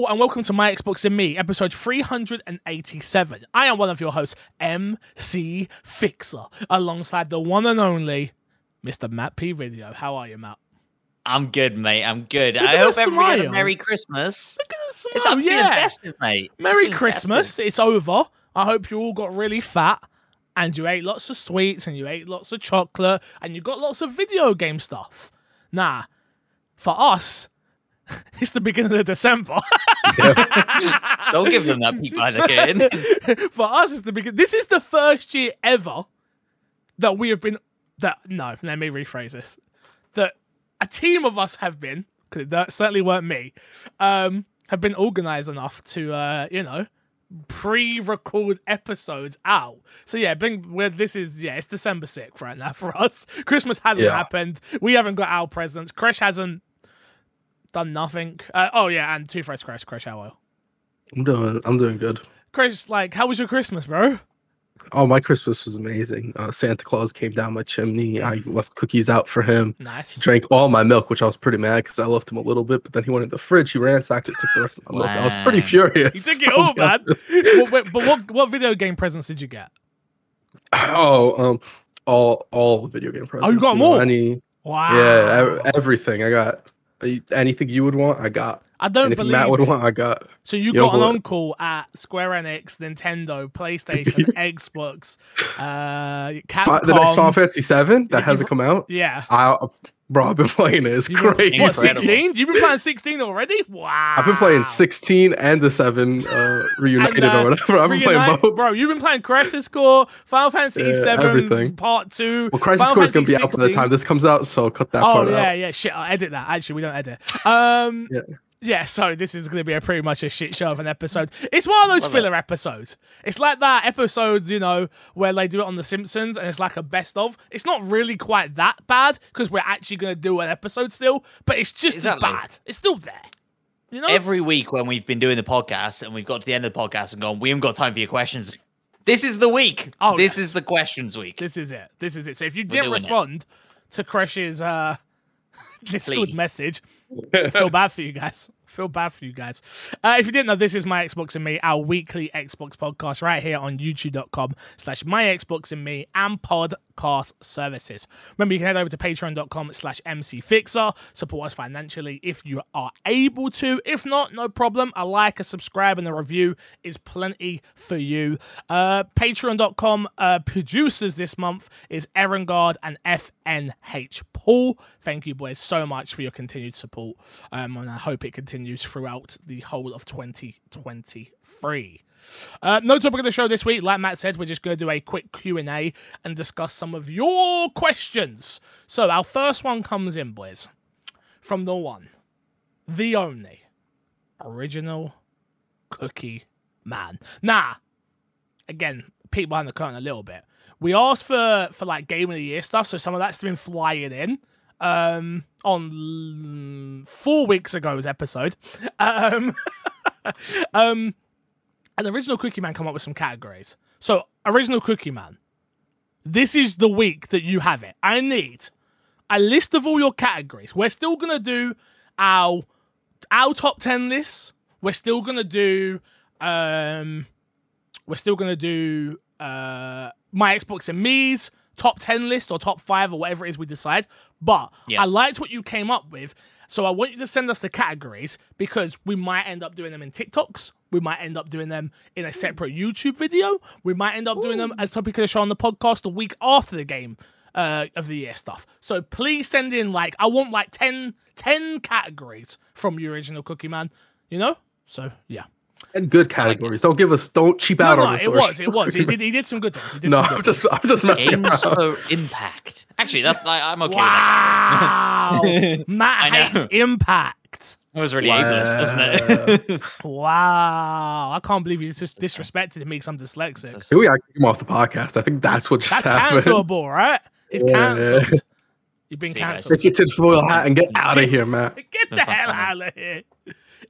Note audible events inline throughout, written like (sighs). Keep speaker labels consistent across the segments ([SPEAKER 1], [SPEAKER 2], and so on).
[SPEAKER 1] Hello and welcome to My Xbox and Me, episode 387. I am one of your hosts, MC Fixer, alongside the one and only Mr. Matt P. Video. How are you, Matt?
[SPEAKER 2] I'm good, mate. I'm good. I hope
[SPEAKER 1] the
[SPEAKER 2] everybody had a. Merry Christmas.
[SPEAKER 1] Look at this
[SPEAKER 2] It's,
[SPEAKER 1] smile,
[SPEAKER 2] I'm
[SPEAKER 1] yeah.
[SPEAKER 2] festive, mate.
[SPEAKER 1] Merry Christmas.
[SPEAKER 2] festive.
[SPEAKER 1] It's over. I hope you all got really fat and you ate lots of sweets and you ate lots of chocolate and you got lots of video game stuff. Nah, for us, (laughs) it's the beginning of December.
[SPEAKER 2] Don't give them that peek behind the curtain. (laughs)
[SPEAKER 1] for us, it's the beginning. This is the first year ever that we have been. That no, let me rephrase this. That a team of us have been, because that certainly weren't me, um, have been organized enough to, uh, you know, pre-record episodes out. So yeah, bring where this is. Yeah, it's December sixth right now for us. (laughs) Christmas hasn't
[SPEAKER 3] Yeah.
[SPEAKER 1] happened. We haven't got our presents. Crash hasn't done nothing. Uh, oh yeah, and two fresh Crash. Crash, how well?
[SPEAKER 3] I'm doing I'm doing good.
[SPEAKER 1] Chris, like, how was your Christmas, bro?
[SPEAKER 3] Oh, my Christmas was amazing. Uh, Santa Claus came down my chimney. I left cookies out for him.
[SPEAKER 1] Nice.
[SPEAKER 3] He drank all my milk, which I was pretty mad because I left him a little bit. But then he went in the fridge. He ransacked it, took the rest of my milk. I was pretty furious.
[SPEAKER 1] You took it
[SPEAKER 3] I'll
[SPEAKER 1] all, man.
[SPEAKER 3] honest.
[SPEAKER 1] but, wait, but what what video game presents did you get? (sighs)
[SPEAKER 3] Oh, um, all all the video game presents.
[SPEAKER 1] got
[SPEAKER 3] you know,
[SPEAKER 1] more?
[SPEAKER 3] Any,
[SPEAKER 1] Wow.
[SPEAKER 3] yeah, ev- everything. I got anything you would want. I got
[SPEAKER 1] I don't
[SPEAKER 3] anything
[SPEAKER 1] believe.
[SPEAKER 3] Matt would
[SPEAKER 1] it.
[SPEAKER 3] want. I got.
[SPEAKER 1] So you
[SPEAKER 3] Yo,
[SPEAKER 1] got an
[SPEAKER 3] but-
[SPEAKER 1] uncle at Square Enix, Nintendo, PlayStation, (laughs) Xbox, uh, Capcom.
[SPEAKER 3] The next Final Fantasy Seven that hasn't come out.
[SPEAKER 1] Yeah.
[SPEAKER 3] I, bro, I've been playing it. It's
[SPEAKER 1] You've been- What, 16? You've been playing 16 already? Wow.
[SPEAKER 3] I've been playing 16 and the 7 uh, (laughs) reunited
[SPEAKER 1] And, uh,
[SPEAKER 3] or whatever. (laughs) I've been playing both.
[SPEAKER 1] Bro, you've been playing Crisis Core, Final Fantasy
[SPEAKER 3] Yeah,
[SPEAKER 1] 7
[SPEAKER 3] everything.
[SPEAKER 1] Part 2.
[SPEAKER 3] Well, Crisis
[SPEAKER 1] Final
[SPEAKER 3] Core is going to
[SPEAKER 1] Fantasy
[SPEAKER 3] be out by the time this comes out, so cut that
[SPEAKER 1] Oh
[SPEAKER 3] part
[SPEAKER 1] yeah,
[SPEAKER 3] out.
[SPEAKER 1] yeah. Shit, I'll edit that. Actually, we don't edit. Um,
[SPEAKER 3] Yeah.
[SPEAKER 1] Yeah. So this is going to be a pretty much a shit show of an episode. It's one of those
[SPEAKER 2] Love
[SPEAKER 1] filler episodes. It's like that episode, you know, where they do it on The Simpsons, and it's like a best of. It's not really quite that bad because we're actually going to do an episode still, but it's just
[SPEAKER 2] Exactly.
[SPEAKER 1] as bad. It's still there. You know.
[SPEAKER 2] Every week when we've been doing the podcast and we've got to the end of the podcast and gone, we haven't got time for your questions. This is the week.
[SPEAKER 1] Oh,
[SPEAKER 2] this
[SPEAKER 1] yes.
[SPEAKER 2] is the questions week.
[SPEAKER 1] this is it. This is it. So if you
[SPEAKER 2] We're
[SPEAKER 1] didn't
[SPEAKER 2] doing it.
[SPEAKER 1] respond to Crash's uh, (laughs) Discord
[SPEAKER 2] good
[SPEAKER 1] message, (laughs) feel bad for you guys. Feel bad for you guys. Uh, if you didn't know, this is My Xbox and Me, our weekly Xbox podcast right here on youtube.com slash My Xbox and Me and podcast services. Remember, you can head over to patreon.com slash mcfixer. Support us financially if you are able to. If not, no problem. A like, a subscribe, and a review is plenty for you. Uh, patreon.com uh, producers this month is Erengard and FNH Paul. Thank you, boys, so much for your continued support. Um, and I hope it continues throughout the whole of 2023. Uh, no topic of the show this week. Like Matt said, we're just going to do a quick Q&A and discuss some of your questions. So our first one comes in, boys, from the one, the only, original Cookie Man. Nah, again, peek behind the curtain a little bit. We asked for for like game of the year stuff, so some of that's been flying in. Um, on four weeks ago's episode, um, (laughs) um, an original Cookie Man come up with some categories. So, original Cookie Man, this is the week that you have it. I need a list of all your categories. We're still gonna do our our top ten lists. We're still gonna do um we're still gonna do uh my Xbox and me's top ten list or top five or whatever it is we decide. But
[SPEAKER 2] Yeah.
[SPEAKER 1] I liked what you came up with. So I want you to send us the categories because we might end up doing them in TikToks. We might end up doing them in a separate YouTube video. We might end up doing them as topic of the show on the podcast the week after the game uh, of the year stuff. So please send in like I want like 10, 10 categories from the original Cookie Man. You know? So yeah.
[SPEAKER 3] And good categories. Don't give us, don't cheap
[SPEAKER 1] No,
[SPEAKER 3] out
[SPEAKER 1] no,
[SPEAKER 3] on us.
[SPEAKER 1] it was, it was. He did, (laughs) he did some good ones. He did
[SPEAKER 3] No,
[SPEAKER 1] some
[SPEAKER 3] I'm
[SPEAKER 1] good
[SPEAKER 3] just,
[SPEAKER 1] ones.
[SPEAKER 3] I'm just messing
[SPEAKER 2] Games
[SPEAKER 3] around.
[SPEAKER 2] for impact. Actually, that's like, I'm okay with that.
[SPEAKER 1] Wow, (laughs) Matt
[SPEAKER 2] I know.
[SPEAKER 1] hates impact.
[SPEAKER 2] That was really ableist, doesn't it? (laughs)
[SPEAKER 1] Wow, I can't believe you just disrespected me because I'm dyslexic.
[SPEAKER 3] Here we are, kick him off the podcast. I think that's what just
[SPEAKER 1] That's
[SPEAKER 3] happened.
[SPEAKER 1] cancelable, right? It's
[SPEAKER 3] Yeah.
[SPEAKER 1] cancelled. You've been
[SPEAKER 2] See you guys.
[SPEAKER 1] cancelled.
[SPEAKER 3] Take your tinfoil hat and get out of here, Matt.
[SPEAKER 1] Get the hell out of here.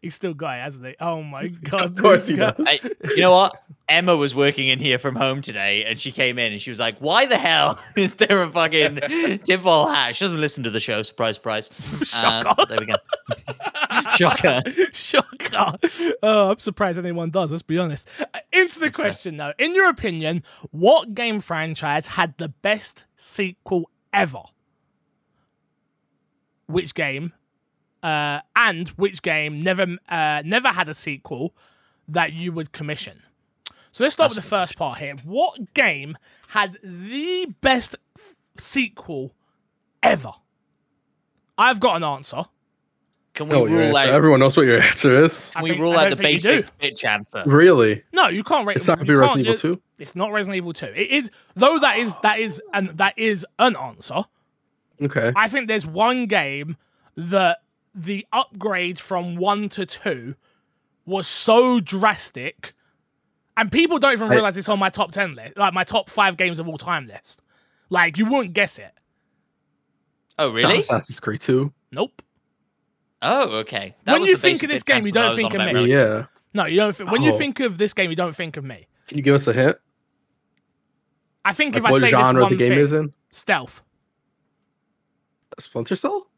[SPEAKER 1] He's still got it, hasn't he? Oh my (laughs) god.
[SPEAKER 3] Of course he does.
[SPEAKER 2] I, you know what? Emma was working in here from home today, and she came in and she was like, "Why the hell (laughs) is there a fucking tinfoil hat?" She doesn't listen to the show. Surprise, surprise. (laughs)
[SPEAKER 1] Shocker.
[SPEAKER 2] Uh, there we go. Shocker.
[SPEAKER 1] Shocker. Oh, I'm surprised anyone does, let's be honest. Uh, Into the question, though. In your opinion, what game franchise had the best sequel ever? Which game? Uh, and which game never uh, never had a sequel that you would commission? So let's start with the first part here. What game had the best f- sequel ever? I've got an answer.
[SPEAKER 2] Can we
[SPEAKER 3] know
[SPEAKER 2] rule out?
[SPEAKER 3] Everyone knows what your (laughs) answer is.
[SPEAKER 2] Can we
[SPEAKER 1] think-
[SPEAKER 2] rule out the
[SPEAKER 1] think you do.
[SPEAKER 2] basic bitch answer?
[SPEAKER 3] Really?
[SPEAKER 1] No, you can't rate.
[SPEAKER 3] It's not gonna be Resident Evil 2?
[SPEAKER 1] It's not Resident Evil Two. It is though. That is that is and that is an answer.
[SPEAKER 3] Okay.
[SPEAKER 1] I think there's one game that the upgrade from one to two was so drastic, and people don't even realize it's on my top ten list, like my top five games of all time list. Like you wouldn't guess it.
[SPEAKER 2] Oh,
[SPEAKER 3] It's not
[SPEAKER 2] really?
[SPEAKER 3] Assassin's Creed 2.
[SPEAKER 1] Nope.
[SPEAKER 2] Oh, okay. That
[SPEAKER 1] When
[SPEAKER 2] was
[SPEAKER 1] you
[SPEAKER 2] the
[SPEAKER 1] think of this game, you don't
[SPEAKER 2] that I was
[SPEAKER 1] think of me.
[SPEAKER 2] earlier.
[SPEAKER 3] Yeah.
[SPEAKER 1] No, you don't. Think, when you
[SPEAKER 3] Oh.
[SPEAKER 1] think of this game, you don't think of me.
[SPEAKER 3] Can you give us a hint?
[SPEAKER 1] I think
[SPEAKER 3] Like
[SPEAKER 1] if I
[SPEAKER 3] what
[SPEAKER 1] say this
[SPEAKER 3] genre
[SPEAKER 1] one
[SPEAKER 3] the game
[SPEAKER 1] thing,
[SPEAKER 3] is in?
[SPEAKER 1] stealth.
[SPEAKER 3] Splinter Cell?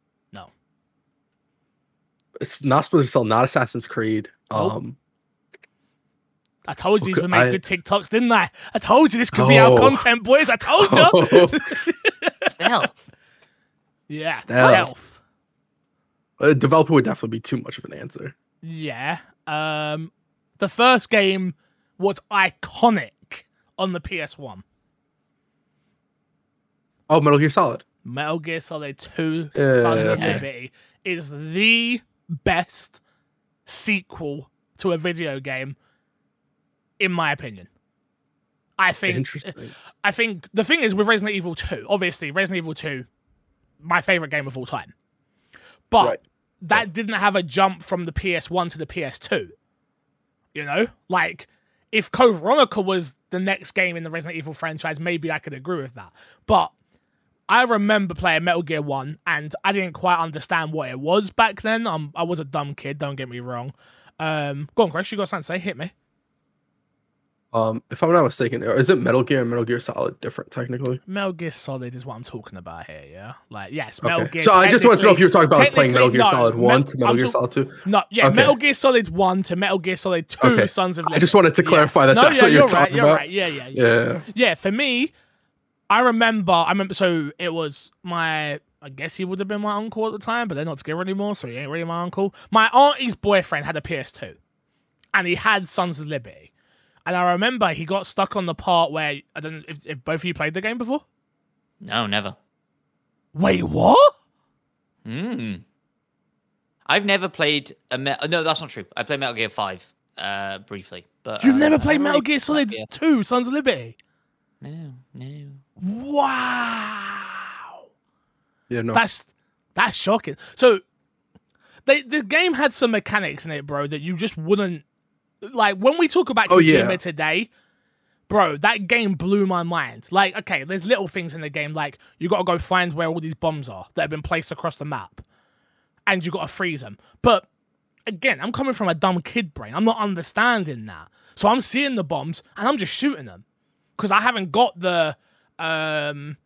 [SPEAKER 1] No.
[SPEAKER 3] It's not Splinter Cell, not Assassin's Creed.
[SPEAKER 1] Nope.
[SPEAKER 3] Um,
[SPEAKER 1] I told you these
[SPEAKER 3] Okay,
[SPEAKER 1] would make
[SPEAKER 3] I-
[SPEAKER 1] good TikToks, didn't I? I told you this could be our
[SPEAKER 3] Oh.
[SPEAKER 1] content, boys. I told you. (laughs)
[SPEAKER 2] Stealth.
[SPEAKER 1] Yeah,
[SPEAKER 3] Stealth.
[SPEAKER 1] stealth.
[SPEAKER 3] a developer would definitely be too much of an answer.
[SPEAKER 1] Yeah. Um, the first game was iconic on the PS1.
[SPEAKER 3] Oh, Metal Gear Solid.
[SPEAKER 1] Metal Gear Solid 2
[SPEAKER 3] Yeah,
[SPEAKER 1] Sons of
[SPEAKER 2] okay.
[SPEAKER 1] Liberty is the best sequel to a video game, in my opinion. I think. I think the thing is with Resident Evil 2, obviously Resident Evil 2, my favorite game of all time. But
[SPEAKER 3] Right.
[SPEAKER 1] that didn't have a jump from the PS1 to the PS2. You know? Like if Code Veronica was the next game in the Resident Evil franchise, maybe I could agree with that. But I remember playing Metal Gear 1 and I didn't quite understand what it was back then. Um, I was a dumb kid, don't get me wrong. Um, go on, Chris, you got something to say? Hit me.
[SPEAKER 3] Um, if I'm not mistaken, is it Metal Gear and Metal Gear Solid different technically?
[SPEAKER 1] Metal Gear Solid is what I'm talking about here, yeah? Like, yes, Metal
[SPEAKER 3] Okay.
[SPEAKER 1] Gear.
[SPEAKER 3] So I just wanted to know if you were talking about playing Metal Gear
[SPEAKER 1] no,
[SPEAKER 3] Solid 1
[SPEAKER 1] Me-
[SPEAKER 3] to Metal
[SPEAKER 1] I'm
[SPEAKER 3] Gear Solid 2.
[SPEAKER 1] No, yeah,
[SPEAKER 3] Okay.
[SPEAKER 1] Metal Gear Solid 1 to Metal Gear Solid 2
[SPEAKER 3] Okay.
[SPEAKER 1] Sons of
[SPEAKER 3] I just wanted to
[SPEAKER 1] Yeah.
[SPEAKER 3] clarify that
[SPEAKER 1] No,
[SPEAKER 3] that's
[SPEAKER 1] yeah,
[SPEAKER 3] what you're,
[SPEAKER 1] you're right,
[SPEAKER 3] talking
[SPEAKER 1] you're
[SPEAKER 3] about.
[SPEAKER 1] right. Yeah, yeah, yeah.
[SPEAKER 3] Yeah.
[SPEAKER 1] Yeah, for me, I remember. I remember. So it was my. I guess he would have been my uncle at the time, but they're not together anymore, so he ain't really my uncle. My auntie's boyfriend had a PS2, and he had Sons of Liberty. And I remember he got stuck on the part where I don't know if, if both of you played the game before.
[SPEAKER 2] No, never.
[SPEAKER 1] Wait, what?
[SPEAKER 2] Hmm. I've never played a Me- no. That's not true. I played Metal Gear Five uh, briefly, but
[SPEAKER 1] You've
[SPEAKER 2] uh,
[SPEAKER 1] never played Metal Gear Solid 2, Sons of Liberty?
[SPEAKER 2] No, no.
[SPEAKER 1] Wow.
[SPEAKER 3] Yeah, no.
[SPEAKER 1] That's that's shocking. So they the game had some mechanics in it, bro, that you just wouldn't like when we talk about
[SPEAKER 3] Oh,
[SPEAKER 1] Kojima
[SPEAKER 3] yeah.
[SPEAKER 1] today, bro, that game blew my mind. Like, okay, there's little things in the game, like you gotta go find where all these bombs are that have been placed across the map. And you gotta freeze them. But again, I'm coming from a dumb kid brain. I'm not understanding that. So I'm seeing the bombs and I'm just shooting them. Because I haven't got the um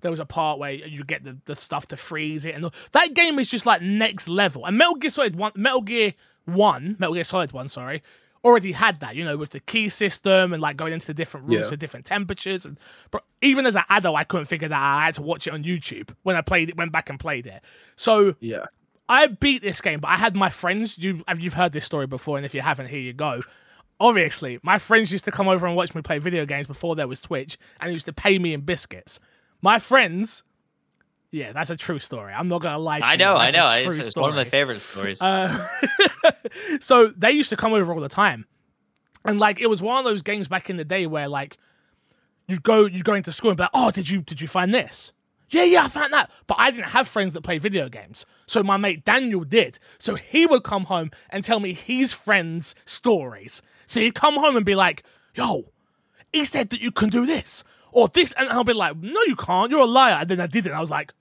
[SPEAKER 1] there was a part where you get the, the stuff to freeze it and all. that game is just like next level and metal gear solid 1 metal gear 1 metal gear solid 1 sorry already had that you know with the key system and like going into the different rooms
[SPEAKER 3] Yeah.
[SPEAKER 1] to different temperatures and but even as an adult i couldn't figure that out i had to watch it on youtube when i played it went back and played it so
[SPEAKER 3] yeah.
[SPEAKER 1] I beat this game, but I had my friends. You, you've heard this story before, and if you haven't, here you go. Obviously, my friends used to come over and watch me play video games before there was Twitch, and they used to pay me in biscuits. My friends, yeah, that's a true story. I'm not gonna lie. To you.
[SPEAKER 2] I
[SPEAKER 1] you,
[SPEAKER 2] know, I
[SPEAKER 1] that's a
[SPEAKER 2] know. It's, it's one of my favorite stories.
[SPEAKER 1] Uh, (laughs) so they used to come over all the time, and like it was one of those games back in the day where like you'd go you'd go into school and be like, oh, did you did you find this? Yeah, yeah, I found that. But I didn't have friends that play video games. So my mate Daniel did. So he would come home and tell me his friends' stories. So he'd come home and be like, yo, he said that you can do this or this. And I'll be like, no, you can't. You're a liar. And then I did it. I was like,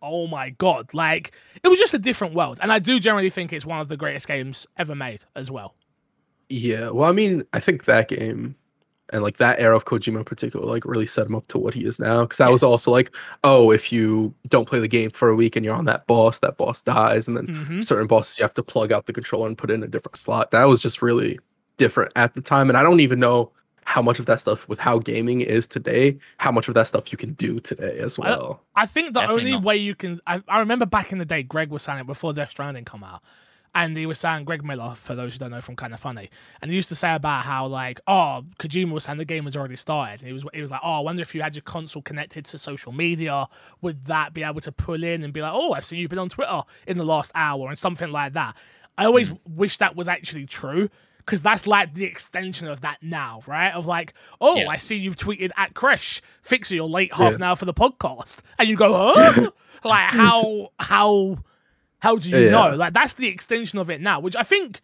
[SPEAKER 1] oh my God. Like, it was just a different world. And I do generally think it's one of the greatest games ever made as well.
[SPEAKER 3] Yeah. Well, I mean, I think that game and like that era of Kojima in particular, like really set him up to what he is now. Because that was also like, oh, if you don't play the game for a week and you're on that boss, that boss dies, and then
[SPEAKER 1] Mhm.
[SPEAKER 3] certain bosses you have to plug out the controller and put in a different slot. That was just really different at the time, and I don't even know how much of that stuff with how gaming is today, how much of that stuff you can do today as well.
[SPEAKER 1] I think the
[SPEAKER 2] Definitely
[SPEAKER 1] only
[SPEAKER 2] not.
[SPEAKER 1] way you can. I, I remember back in the day, Greg was saying it before Death Stranding come out, and he was saying Greg Miller, for those who don't know from Kind of Funny, and he used to say about how like, oh, Kojima was saying the game was already started. And he was he was like, oh, I wonder if you had your console connected to social media, would that be able to pull in and be like, oh, I've seen you've been on Twitter in the last hour and something like that. I always mm. wish that was actually true. Because that's like the extension of that now, right? Of like, oh,
[SPEAKER 2] Yeah.
[SPEAKER 1] I see you've tweeted at Crash, fix your late half
[SPEAKER 3] Yeah.
[SPEAKER 1] an hour for the podcast, and you go, huh? (laughs) like how how how do you
[SPEAKER 3] Yeah.
[SPEAKER 1] know? Like that's the extension of it now, which I think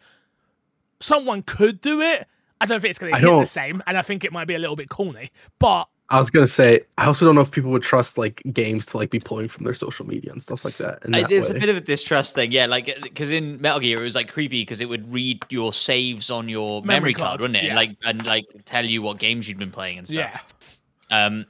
[SPEAKER 1] someone could do it. I don't think it's going to hit the same, and I think it might be a little bit corny. But
[SPEAKER 3] I was gonna say, I also don't know if people would trust like games to like be pulling from their social media and stuff like that. In
[SPEAKER 2] I,
[SPEAKER 3] that
[SPEAKER 2] there's
[SPEAKER 3] way.
[SPEAKER 2] a bit of a distrust thing, yeah. Like because in Metal Gear it was like creepy because it would read your saves on your memory,
[SPEAKER 1] Memory
[SPEAKER 2] card,
[SPEAKER 1] card,
[SPEAKER 2] wouldn't it?
[SPEAKER 1] yeah.
[SPEAKER 2] And like and like tell you what games you'd been playing and stuff.
[SPEAKER 1] yeah,
[SPEAKER 2] Um,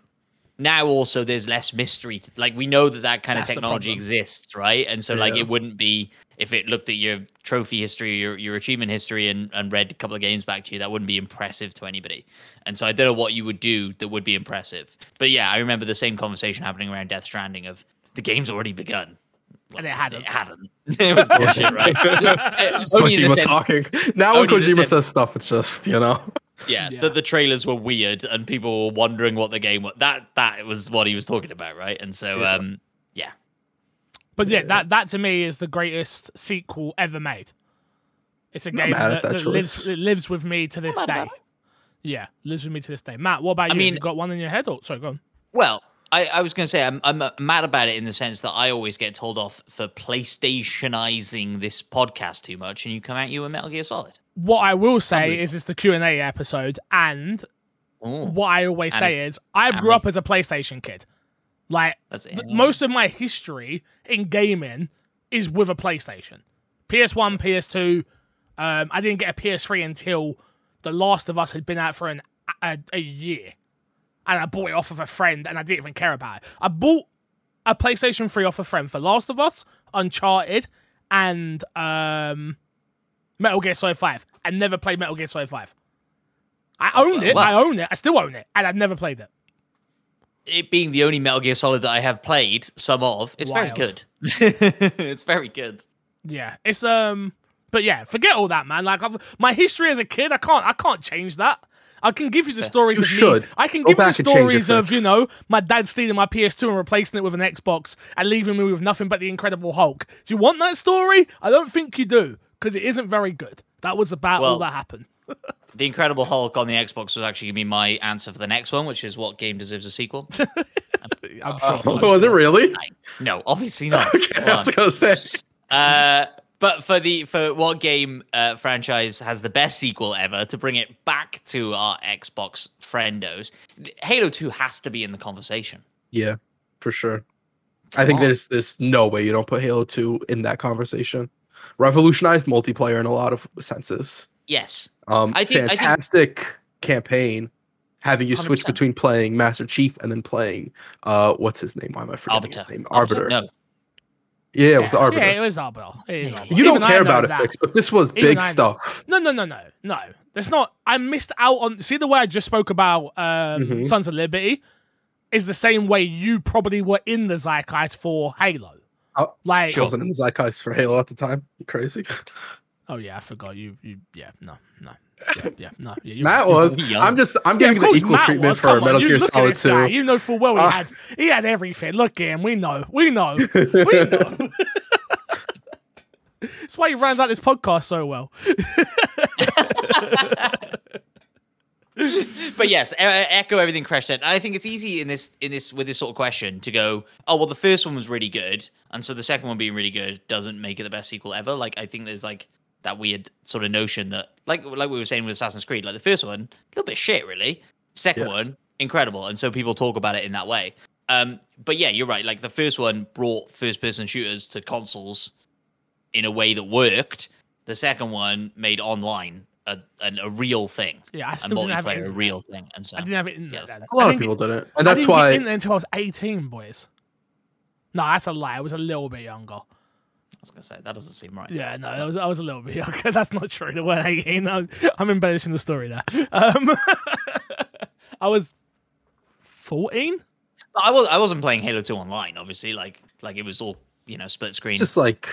[SPEAKER 2] now also there's less mystery. To, like we know that that kind
[SPEAKER 1] That's
[SPEAKER 2] of technology exists, right? And so like it wouldn't be if it looked at your trophy history, your your achievement history, and and read a couple of games back to you. That wouldn't be impressive to anybody. And so I don't know what you would do that would be impressive. But yeah, I remember the same conversation happening around Death Stranding of the game's already begun.
[SPEAKER 1] and it hadn't.
[SPEAKER 2] It hadn't. (laughs) it was bullshit, right? (laughs)
[SPEAKER 3] It's (laughs)
[SPEAKER 2] Only in the
[SPEAKER 3] Kojima talking. Now when
[SPEAKER 2] only in the
[SPEAKER 3] Kojima says stuff, it's just you know.
[SPEAKER 2] Yeah,
[SPEAKER 1] Yeah.
[SPEAKER 2] that the trailers were weird and people were wondering what the game was. That that was what he was talking about, right? And so,
[SPEAKER 3] Yeah.
[SPEAKER 2] um, yeah,
[SPEAKER 1] But yeah, that that to me is the greatest sequel ever made. It's a
[SPEAKER 3] Not
[SPEAKER 1] game that,
[SPEAKER 3] at that
[SPEAKER 1] that lives it lives with me to this day. Yeah, lives with me to this day. Matt, what about
[SPEAKER 2] I
[SPEAKER 1] you? Have
[SPEAKER 2] mean-
[SPEAKER 1] you got one in your head? Or sorry, go on.
[SPEAKER 2] Well, I, I was going to say I'm, I'm uh, mad about it in the sense that I always get told off for PlayStationizing this podcast too much, and you come at you with Metal Gear Solid.
[SPEAKER 1] What I will say
[SPEAKER 2] Probably.
[SPEAKER 1] is it's the Q and A episode, and
[SPEAKER 2] Oh,
[SPEAKER 1] what I always
[SPEAKER 2] And
[SPEAKER 1] say is I grew
[SPEAKER 2] me.
[SPEAKER 1] up as a PlayStation kid. Like th- most of my history in gaming is with a PlayStation. PS1, PS2. Um, I didn't get a PS3 until The Last of Us had been out for an a, a year, and I bought it off of a friend, and I didn't even care about it. I bought a PlayStation 3 off a friend for Last of Us, Uncharted, and um, Metal Gear Solid 5. I never played Metal Gear Solid 5. I owned it.
[SPEAKER 2] wow.
[SPEAKER 1] I own it. I still own it, and I've never played it.
[SPEAKER 2] it being the only Metal Gear Solid that I have played some of, it's
[SPEAKER 1] Wild.
[SPEAKER 2] very good. (laughs) it's very good.
[SPEAKER 1] Yeah, it's um, but yeah, forget all that, man. Like I've, my history as a kid, I can't, I can't change that. I can give you the stories
[SPEAKER 3] You
[SPEAKER 1] of
[SPEAKER 3] should.
[SPEAKER 1] me. I can
[SPEAKER 3] Go
[SPEAKER 1] give you the
[SPEAKER 3] back and change your
[SPEAKER 1] stories of you know my dad stealing my PS2 and replacing it with an Xbox and leaving me with nothing but the Incredible Hulk. Do you want that story? I don't think you do because it isn't very good. That was about all that happened. (laughs)
[SPEAKER 2] The Incredible Hulk on the Xbox was actually going to be my answer for the next one, which is what game deserves a sequel? (laughs)
[SPEAKER 1] I'm. I'm (laughs)
[SPEAKER 3] was it
[SPEAKER 1] sure.
[SPEAKER 3] really?
[SPEAKER 2] no, obviously not.
[SPEAKER 3] Okay, I was gonna say.
[SPEAKER 2] Uh, but for the for what game uh, franchise has the best sequel ever to bring it back to our Xbox friendos, Halo Two has to be in the conversation.
[SPEAKER 3] Yeah, for sure. I think
[SPEAKER 2] on.
[SPEAKER 3] there's there's no way you don't put Halo 2 in that conversation. Revolutionized multiplayer in a lot of senses.
[SPEAKER 2] Yes,
[SPEAKER 3] Um
[SPEAKER 2] I think- I think-
[SPEAKER 3] fantastic campaign having you switch
[SPEAKER 2] 100%.
[SPEAKER 3] between playing Master Chief and then playing uh what's his name? Why am I forgetting
[SPEAKER 2] Arbiter.
[SPEAKER 3] his name? Arbiter.
[SPEAKER 2] No,
[SPEAKER 3] Yeah, it was
[SPEAKER 1] Yeah,
[SPEAKER 3] Arbiter.
[SPEAKER 1] Yeah, it was Arbiter. It is Arbiter.
[SPEAKER 3] you don't
[SPEAKER 1] Even
[SPEAKER 3] care about effects, but this was
[SPEAKER 1] Even
[SPEAKER 3] big
[SPEAKER 1] I know.
[SPEAKER 3] stuff.
[SPEAKER 1] No, no, no, no, no. That's not. I missed out on. See the way I just spoke about um,
[SPEAKER 3] Mhm.
[SPEAKER 1] Sons of Liberty is the same way you probably were in the zeitgeist for Halo.
[SPEAKER 3] Oh,
[SPEAKER 1] Like,
[SPEAKER 3] I
[SPEAKER 2] Sure.
[SPEAKER 3] wasn't in the zeitgeist for Halo at the time. You crazy. (laughs)
[SPEAKER 1] oh yeah, I forgot you. You yeah, no, no, yeah, yeah no. Yeah, you're
[SPEAKER 3] Matt
[SPEAKER 1] right.
[SPEAKER 3] was.
[SPEAKER 2] Young.
[SPEAKER 3] I'm just. I'm
[SPEAKER 1] Yeah,
[SPEAKER 3] giving
[SPEAKER 1] of
[SPEAKER 3] the equal
[SPEAKER 1] Matt
[SPEAKER 3] treatment
[SPEAKER 1] was.
[SPEAKER 3] for
[SPEAKER 1] Come on,
[SPEAKER 3] Metal
[SPEAKER 1] you
[SPEAKER 3] Gear Solid 2.
[SPEAKER 1] You know full well he
[SPEAKER 3] Uh,
[SPEAKER 1] had. He had everything. Look at him. We know. We know. (laughs) We know. That's why he runs out this podcast so well. (laughs)
[SPEAKER 2] but yes, e- echo everything Crash said. I think it's easy in this in this with this sort of question to go, oh well, the first one was really good, and so the second one being really good doesn't make it the best sequel ever. Like I think there's like that weird sort of notion that, like like we were saying with Assassin's Creed, like the first one, a little bit shit, really. Second
[SPEAKER 3] Yeah.
[SPEAKER 2] one, incredible, and so people talk about it in that way. Um, but yeah, you're right. Like the first one brought first-person shooters to consoles in a way that worked. The second one made online a an, a real thing,
[SPEAKER 1] Yeah, I still didn't have it.
[SPEAKER 2] multiplayer a real thing, and so
[SPEAKER 1] I didn't have it in
[SPEAKER 2] Yeah,
[SPEAKER 1] there. then.
[SPEAKER 3] A lot of people
[SPEAKER 1] get-
[SPEAKER 3] didn't, and that's why
[SPEAKER 1] I
[SPEAKER 3] that's
[SPEAKER 1] didn't
[SPEAKER 3] why.
[SPEAKER 1] get in there until I was 18, boys. No, that's a lie. I was a little bit younger.
[SPEAKER 2] I was gonna say that doesn't seem right.
[SPEAKER 1] Yeah, no, I was I was a little bit (laughs) younger. That's not true. The weren't 18. I'm, I'm embellishing the story there. Um, (laughs) I was 14.
[SPEAKER 2] I was I wasn't playing Halo Two online, obviously. Like like it was all you know split screen.
[SPEAKER 3] It's just like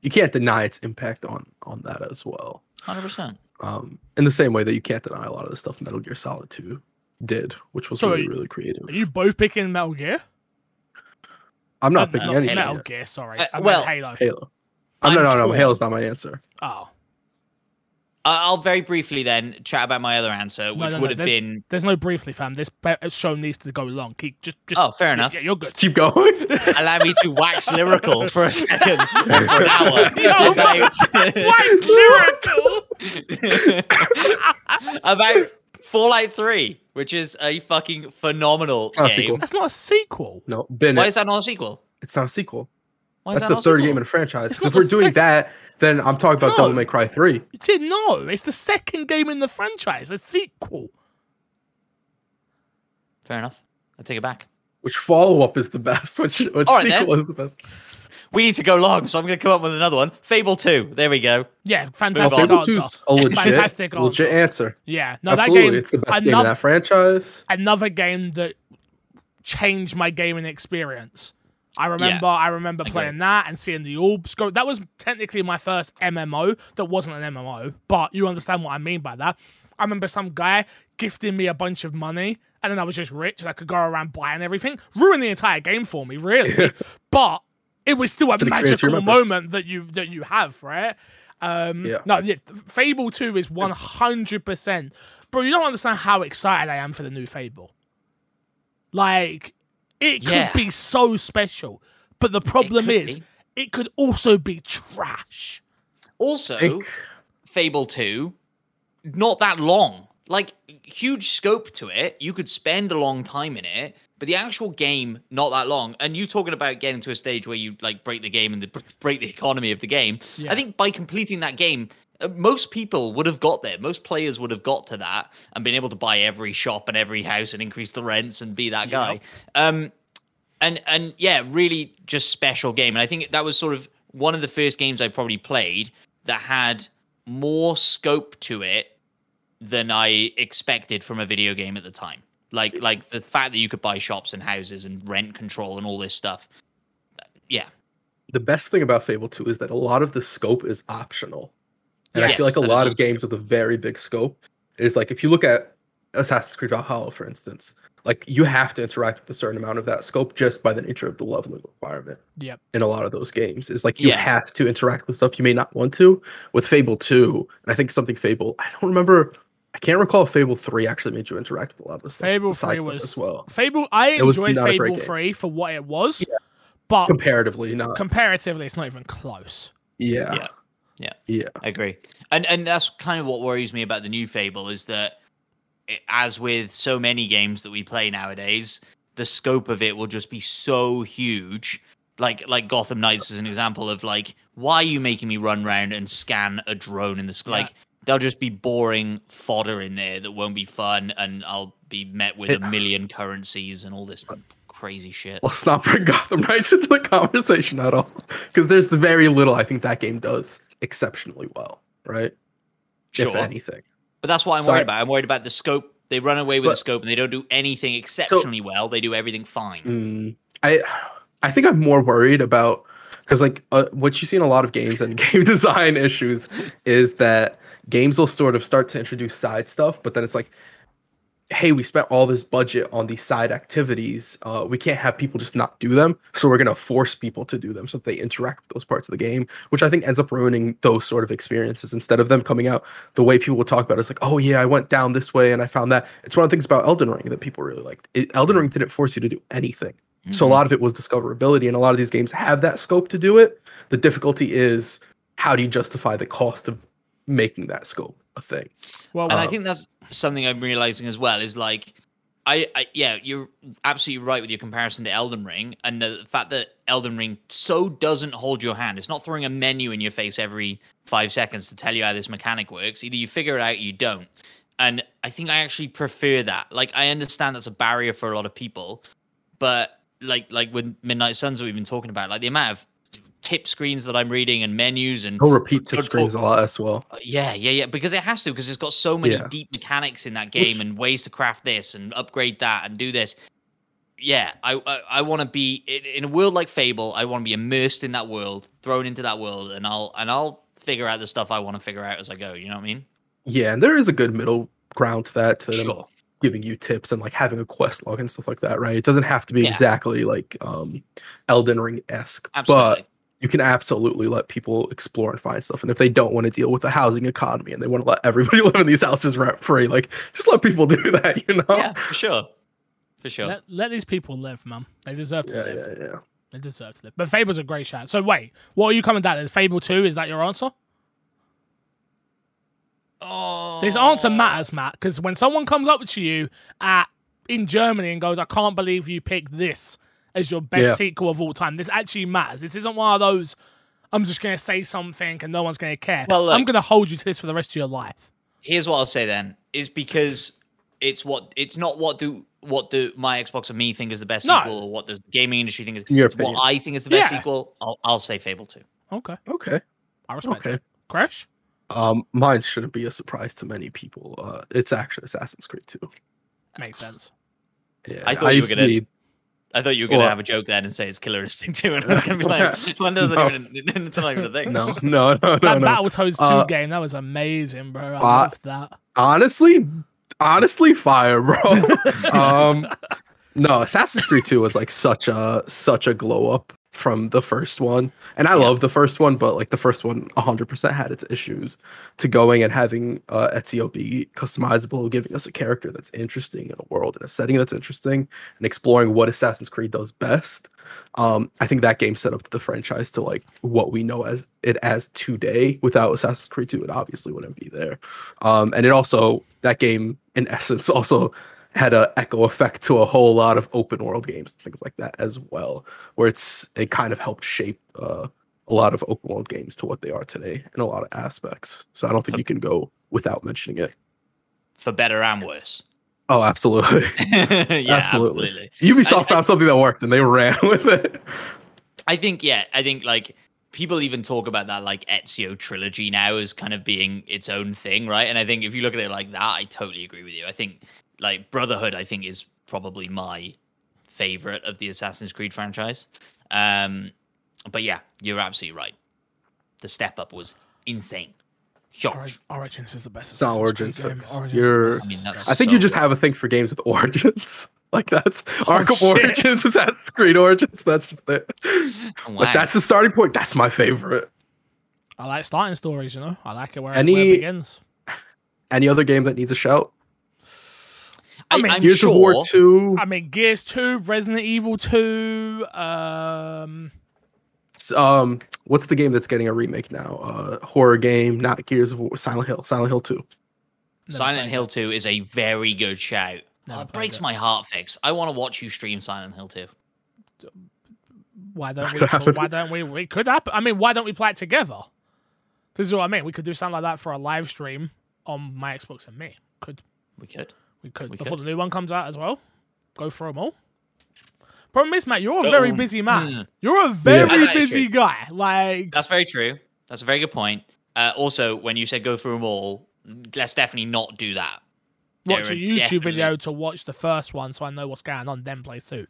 [SPEAKER 3] you can't deny its impact on on that as well.
[SPEAKER 2] Hundred percent.
[SPEAKER 3] Um, in the same way that you can't deny a lot of the stuff Metal Gear Solid 2 did, which was
[SPEAKER 1] So
[SPEAKER 3] really really creative.
[SPEAKER 1] Are you both picking Metal Gear?
[SPEAKER 3] I'm not
[SPEAKER 1] Uh,
[SPEAKER 3] picking
[SPEAKER 1] no,
[SPEAKER 3] any
[SPEAKER 1] Metal
[SPEAKER 3] yet.
[SPEAKER 1] Gear. Sorry,
[SPEAKER 2] Uh,
[SPEAKER 1] I meant
[SPEAKER 2] well-
[SPEAKER 1] Halo.
[SPEAKER 3] Halo. I'm, no,
[SPEAKER 2] I'm
[SPEAKER 3] no, no.
[SPEAKER 2] torn.
[SPEAKER 3] Halo's not my answer.
[SPEAKER 1] Oh,
[SPEAKER 2] I'll very briefly then chat about my other answer, which
[SPEAKER 1] no, no,
[SPEAKER 2] would have
[SPEAKER 1] there-
[SPEAKER 2] been.
[SPEAKER 1] there's no briefly, fam. This be- show needs to go long. Keep just, just.
[SPEAKER 2] Oh, fair enough.
[SPEAKER 1] Yeah, you're good.
[SPEAKER 3] Just keep going. (laughs)
[SPEAKER 2] Allow me to wax lyrical for a second, for an hour. (laughs)
[SPEAKER 1] Yo,
[SPEAKER 2] about,
[SPEAKER 1] Wax lyrical. (laughs)
[SPEAKER 2] about Fallout Three, which is a fucking phenomenal
[SPEAKER 3] not a
[SPEAKER 2] game.
[SPEAKER 3] sequel.
[SPEAKER 1] That's not a sequel.
[SPEAKER 3] no, bin
[SPEAKER 2] Why is that not a sequel?
[SPEAKER 3] It's not a sequel.
[SPEAKER 2] Why is
[SPEAKER 3] That's
[SPEAKER 2] that
[SPEAKER 3] the
[SPEAKER 2] not a
[SPEAKER 3] third
[SPEAKER 2] sequel?
[SPEAKER 3] game in the franchise.
[SPEAKER 1] It's
[SPEAKER 3] Because if we're
[SPEAKER 1] the
[SPEAKER 3] doing
[SPEAKER 1] sec-
[SPEAKER 3] that, then I'm talking about
[SPEAKER 1] No.
[SPEAKER 3] Devil May Cry 3.
[SPEAKER 1] You did no. It's the second game in the franchise. A sequel.
[SPEAKER 2] Fair enough. I take it back.
[SPEAKER 3] Which follow up is the best? (laughs) Which which
[SPEAKER 2] All right, then.
[SPEAKER 3] sequel is the best?
[SPEAKER 2] We need to go long, so I'm going to come up with another one. Fable Two. There we go.
[SPEAKER 1] Yeah, fantastic
[SPEAKER 2] on.
[SPEAKER 3] Fable
[SPEAKER 1] answer.
[SPEAKER 3] a legit,
[SPEAKER 1] Fantastic
[SPEAKER 3] legit
[SPEAKER 1] answer.
[SPEAKER 3] answer.
[SPEAKER 1] Yeah, no,
[SPEAKER 3] Absolutely,
[SPEAKER 1] that game.
[SPEAKER 3] it's the best game in that franchise.
[SPEAKER 1] another game that changed my gaming experience. I remember, I remember
[SPEAKER 2] agree.
[SPEAKER 1] playing that and seeing the orbs go. That was technically my first MMO. That wasn't an MMO, but you understand what I mean by that. I remember some guy gifting me a bunch of money, and then I was just rich and I could go around buying everything. Ruined the entire game for me, really. (laughs) but it was still a
[SPEAKER 3] an experience you
[SPEAKER 1] magical moment that you that you have, right? Um,
[SPEAKER 3] Yeah.
[SPEAKER 1] No, yeah, Fable Two is one hundred percent. Bro, you don't understand how excited I am for the new Fable. Like, it could be so special, but the problem
[SPEAKER 2] could
[SPEAKER 1] is,
[SPEAKER 2] be.
[SPEAKER 1] it could also be trash.
[SPEAKER 2] Also,
[SPEAKER 3] think-
[SPEAKER 2] Fable 2, not that long. Like, huge scope to it. You could spend a long time in it, but the actual game, not that long. And you talking about getting to a stage where you, like, break the game and the, (laughs) break the economy of the game.
[SPEAKER 1] Yeah.
[SPEAKER 2] I think by completing that game, uh, most people would have got there. Most players would have got to that and been able to buy every shop and every house and increase the rents and be that guy. Um, and and yeah, really just special game. And I think that was sort of one of the first games I probably played that had more scope to it than I expected from a video game at the time. Like like the fact that you could buy shops and houses and rent control and all this stuff. Yeah.
[SPEAKER 3] The best thing about Fable 2 is that a lot of the scope is optional. And I feel like a lot of games with a very big scope is like if you look at Assassin's Creed Valhalla, for instance, like you have to interact with a certain amount of that scope just by the nature of the leveling requirement
[SPEAKER 1] Yep.
[SPEAKER 3] in a lot of those games. Is like you
[SPEAKER 2] Yeah.
[SPEAKER 3] have to interact with stuff you may not want to. With Fable 2, and I think something Fable, I don't remember I can't recall if Fable 3 actually made you interact with a lot of the stuff.
[SPEAKER 1] Fable
[SPEAKER 3] the side
[SPEAKER 1] 3
[SPEAKER 3] stuff
[SPEAKER 1] was
[SPEAKER 3] as well.
[SPEAKER 1] Fable. I
[SPEAKER 3] It was
[SPEAKER 1] enjoyed
[SPEAKER 3] not a great
[SPEAKER 1] Fable
[SPEAKER 3] game.
[SPEAKER 1] 3 for what it was, but
[SPEAKER 3] Comparatively, not.
[SPEAKER 1] comparatively, it's not even close.
[SPEAKER 3] yeah.
[SPEAKER 2] Yeah. Yeah.
[SPEAKER 3] Yeah.
[SPEAKER 2] I agree. And and that's kind of what worries me about the new Fable is that it, as with so many games that we play nowadays, the scope of it will just be so huge. Like like Gotham Knights is an example of like why are you making me run around and scan a drone in the sky?
[SPEAKER 1] Yeah.
[SPEAKER 2] Like there'll just be boring fodder in there that won't be fun, and I'll be met with a million currencies and all this crazy shit.
[SPEAKER 3] Let's not bring Gotham Knights (laughs) into the conversation at all. Because there's very little I think that game does exceptionally well, right? If anything.
[SPEAKER 2] But that's what I'm
[SPEAKER 3] So I-
[SPEAKER 2] worried about. I'm worried about the scope. They run away with the scope and they don't do anything exceptionally well. They do everything fine.
[SPEAKER 3] Mm, I I think I'm more worried about because like uh, what you see in a lot of games and (laughs) game design issues is that games will sort of start to introduce side stuff, but then it's like, hey, we spent all this budget on these side activities. Uh, we can't have people just not do them, so we're gonna force people to do them so that they interact with those parts of the game, which I think ends up ruining those sort of experiences instead of them coming out the way people will talk about. It. It's like, oh yeah, I went down this way and I found that. It's one of the things about Elden Ring that people really liked. It, Elden Ring didn't force you to do anything. So a
[SPEAKER 2] Mm-hmm.
[SPEAKER 3] lot of it was discoverability, and a lot of these games have that scope to do it. The difficulty is how do you justify the cost of making that scope a thing?
[SPEAKER 1] Well,
[SPEAKER 2] And I think that's something I'm realizing as well is like, I, I yeah, you're absolutely right with your comparison to Elden Ring and the fact that Elden Ring so doesn't hold your hand. It's not throwing a menu in your face every five seconds to tell you how this mechanic works. Either you figure it out, or you don't. And I think I actually prefer that. Like I understand that's a barrier for a lot of people, but like like with Midnight Suns that we've been talking about, like the amount of tip screens that I'm reading and menus and
[SPEAKER 3] He'll repeat tip screens a lot as well.
[SPEAKER 2] Uh, Yeah, yeah, yeah. Because it has to, because it's got so many
[SPEAKER 3] Yeah.
[SPEAKER 2] deep mechanics in that game
[SPEAKER 3] Which-
[SPEAKER 2] and ways to craft this and upgrade that and do this. Yeah, I I, I want to be in, in a world like Fable. I want to be immersed in that world, thrown into that world, and I'll and I'll figure out the stuff I want to figure out as I go. You know what I mean?
[SPEAKER 3] Yeah, and there is a good middle ground to that to
[SPEAKER 2] Sure.
[SPEAKER 3] giving you tips and like having a quest log and stuff like that, right? It doesn't have to be
[SPEAKER 2] Yeah.
[SPEAKER 3] exactly like um Elden Ring esque, but you can absolutely let people explore and find stuff. And if they don't want to deal with the housing economy and they want to let everybody (laughs) live in these houses rent free, like just let people (laughs) do that, you know?
[SPEAKER 2] yeah, for sure, for sure.
[SPEAKER 1] Let, let these people live, man. They deserve to
[SPEAKER 3] yeah,
[SPEAKER 1] live.
[SPEAKER 3] yeah, yeah.
[SPEAKER 1] They deserve to live. But Fable's a great shout. So wait, what are you coming down? Is Fable two? Is that your answer?
[SPEAKER 2] oh,
[SPEAKER 1] This answer matters, Matt, because when someone comes up to you at in Germany and goes, "I can't believe you picked this as your best
[SPEAKER 3] Yeah.
[SPEAKER 1] sequel of all time," this actually matters. This isn't one of those. I'm just gonna say something and no one's gonna care.
[SPEAKER 2] Well, look-
[SPEAKER 1] I'm gonna hold you to this for the rest of your life.
[SPEAKER 2] here's what I'll say then is because it's what it's not what do what do my Xbox and me think is the best
[SPEAKER 1] No.
[SPEAKER 2] sequel or what does the gaming industry think is
[SPEAKER 3] In your
[SPEAKER 2] it's what. I think is the best
[SPEAKER 1] Yeah.
[SPEAKER 2] sequel. I'll I'll say Fable 2.
[SPEAKER 1] Okay,
[SPEAKER 3] Okay.
[SPEAKER 1] I respect
[SPEAKER 3] Okay.
[SPEAKER 1] it. Crash.
[SPEAKER 3] Um, mine shouldn't be a surprise to many people. Uh, it's actually Assassin's Creed 2.
[SPEAKER 1] Makes sense.
[SPEAKER 3] Yeah,
[SPEAKER 2] I thought you were
[SPEAKER 3] used to
[SPEAKER 2] gonna-
[SPEAKER 3] be-
[SPEAKER 2] I thought you were gonna have a joke then and say it's Killer Instinct 2 (laughs) and I was gonna be (laughs) like, when doesn't
[SPEAKER 3] No.
[SPEAKER 2] even it's not even a thing.
[SPEAKER 3] no, (laughs) no, no, no,
[SPEAKER 1] that
[SPEAKER 3] no.
[SPEAKER 1] Battletoads 2
[SPEAKER 3] Uh,
[SPEAKER 1] game, that was amazing, bro. I
[SPEAKER 3] uh,
[SPEAKER 1] loved that.
[SPEAKER 3] honestly, honestly, fire, bro. um, no, Assassin's Creed 2 was like such a such a glow up from the first one, and I
[SPEAKER 2] Yeah.
[SPEAKER 3] love the first one, but like the first one, 100% had its issues to going and having uh, Ezio be customizable, giving us a character that's interesting in a world and a setting that's interesting, and exploring what Assassin's Creed does best. Um, I think that game set up the franchise to like what we know as it as today. Without Assassin's Creed 2, it obviously wouldn't be there. Um, and it also that game in (laughs) essence also had a echo effect to a whole lot of open world games, things like that as well, where it's it kind of helped shape uh, a lot of open world games to what they are today in a lot of aspects. So I don't think you can go without mentioning it.
[SPEAKER 2] For better and worse.
[SPEAKER 3] Oh, absolutely. (laughs)
[SPEAKER 2] yeah,
[SPEAKER 3] Absolutely.
[SPEAKER 2] absolutely.
[SPEAKER 3] Ubisoft
[SPEAKER 2] I- I-
[SPEAKER 3] found something that worked and they ran (laughs) with it.
[SPEAKER 2] I think yeah, I think like people even talk about that like Ezio trilogy now as kind of being its own thing, right? And I think if you look at it like that, I totally agree with you. I think like Brotherhood, I think is probably my favorite of the Assassin's Creed franchise. Um, but yeah, you're absolutely right. The step up was insane. Huge.
[SPEAKER 1] Origins is the best.
[SPEAKER 3] It's not
[SPEAKER 1] Creed
[SPEAKER 3] Origins,
[SPEAKER 1] game. Origins
[SPEAKER 3] You're-
[SPEAKER 1] the best
[SPEAKER 2] I mean,
[SPEAKER 3] I think
[SPEAKER 2] so
[SPEAKER 3] you just
[SPEAKER 2] good.
[SPEAKER 3] have a thing for games with origins. (laughs) Like that's Arkham
[SPEAKER 1] Oh, shit.
[SPEAKER 3] Origins, Assassin's Creed Origins. That's just it. (laughs)
[SPEAKER 2] Wow.
[SPEAKER 3] But that's the starting point. That's my favorite.
[SPEAKER 1] I like starting stories, you know. I like it where,
[SPEAKER 3] Any-
[SPEAKER 1] where it begins.
[SPEAKER 3] Any other game that needs a shout?
[SPEAKER 1] I
[SPEAKER 2] I
[SPEAKER 1] mean,
[SPEAKER 2] I'm
[SPEAKER 3] Gears
[SPEAKER 2] sure,
[SPEAKER 3] of War 2.
[SPEAKER 1] I mean, Gears 2, Resident Evil 2, um,
[SPEAKER 3] Um, what's the game that's getting a remake now? Uh, horror game, not Gears of War. Silent Hill. Silent Hill 2.
[SPEAKER 1] never
[SPEAKER 2] Silent Hill
[SPEAKER 1] it.
[SPEAKER 2] 2 is a very good shout.
[SPEAKER 1] Never
[SPEAKER 2] Oh, it breaks
[SPEAKER 1] it.
[SPEAKER 2] my heart, Fix. I want to watch you stream Silent Hill 2.
[SPEAKER 1] Why don't we?
[SPEAKER 3] Could.
[SPEAKER 1] Why don't we? We could happen. I mean, why don't we play it together? This is what I mean. We could do something like that for a live stream on my Xbox and me. Could
[SPEAKER 2] We could.
[SPEAKER 1] We could
[SPEAKER 2] We
[SPEAKER 1] before
[SPEAKER 2] could.
[SPEAKER 1] the new one comes out as well? Go for them all. Problem is, Matt, you're a very busy man.
[SPEAKER 2] hmm.
[SPEAKER 1] You're a very
[SPEAKER 2] That is
[SPEAKER 1] busy guy. Like,
[SPEAKER 2] That's very true. That's a very good point. Uh, also, when you said go through them all, let's definitely not do that.
[SPEAKER 1] watch a
[SPEAKER 2] There are
[SPEAKER 1] YouTube
[SPEAKER 2] definitely-
[SPEAKER 1] video to watch the first one so I know what's going on, then play two.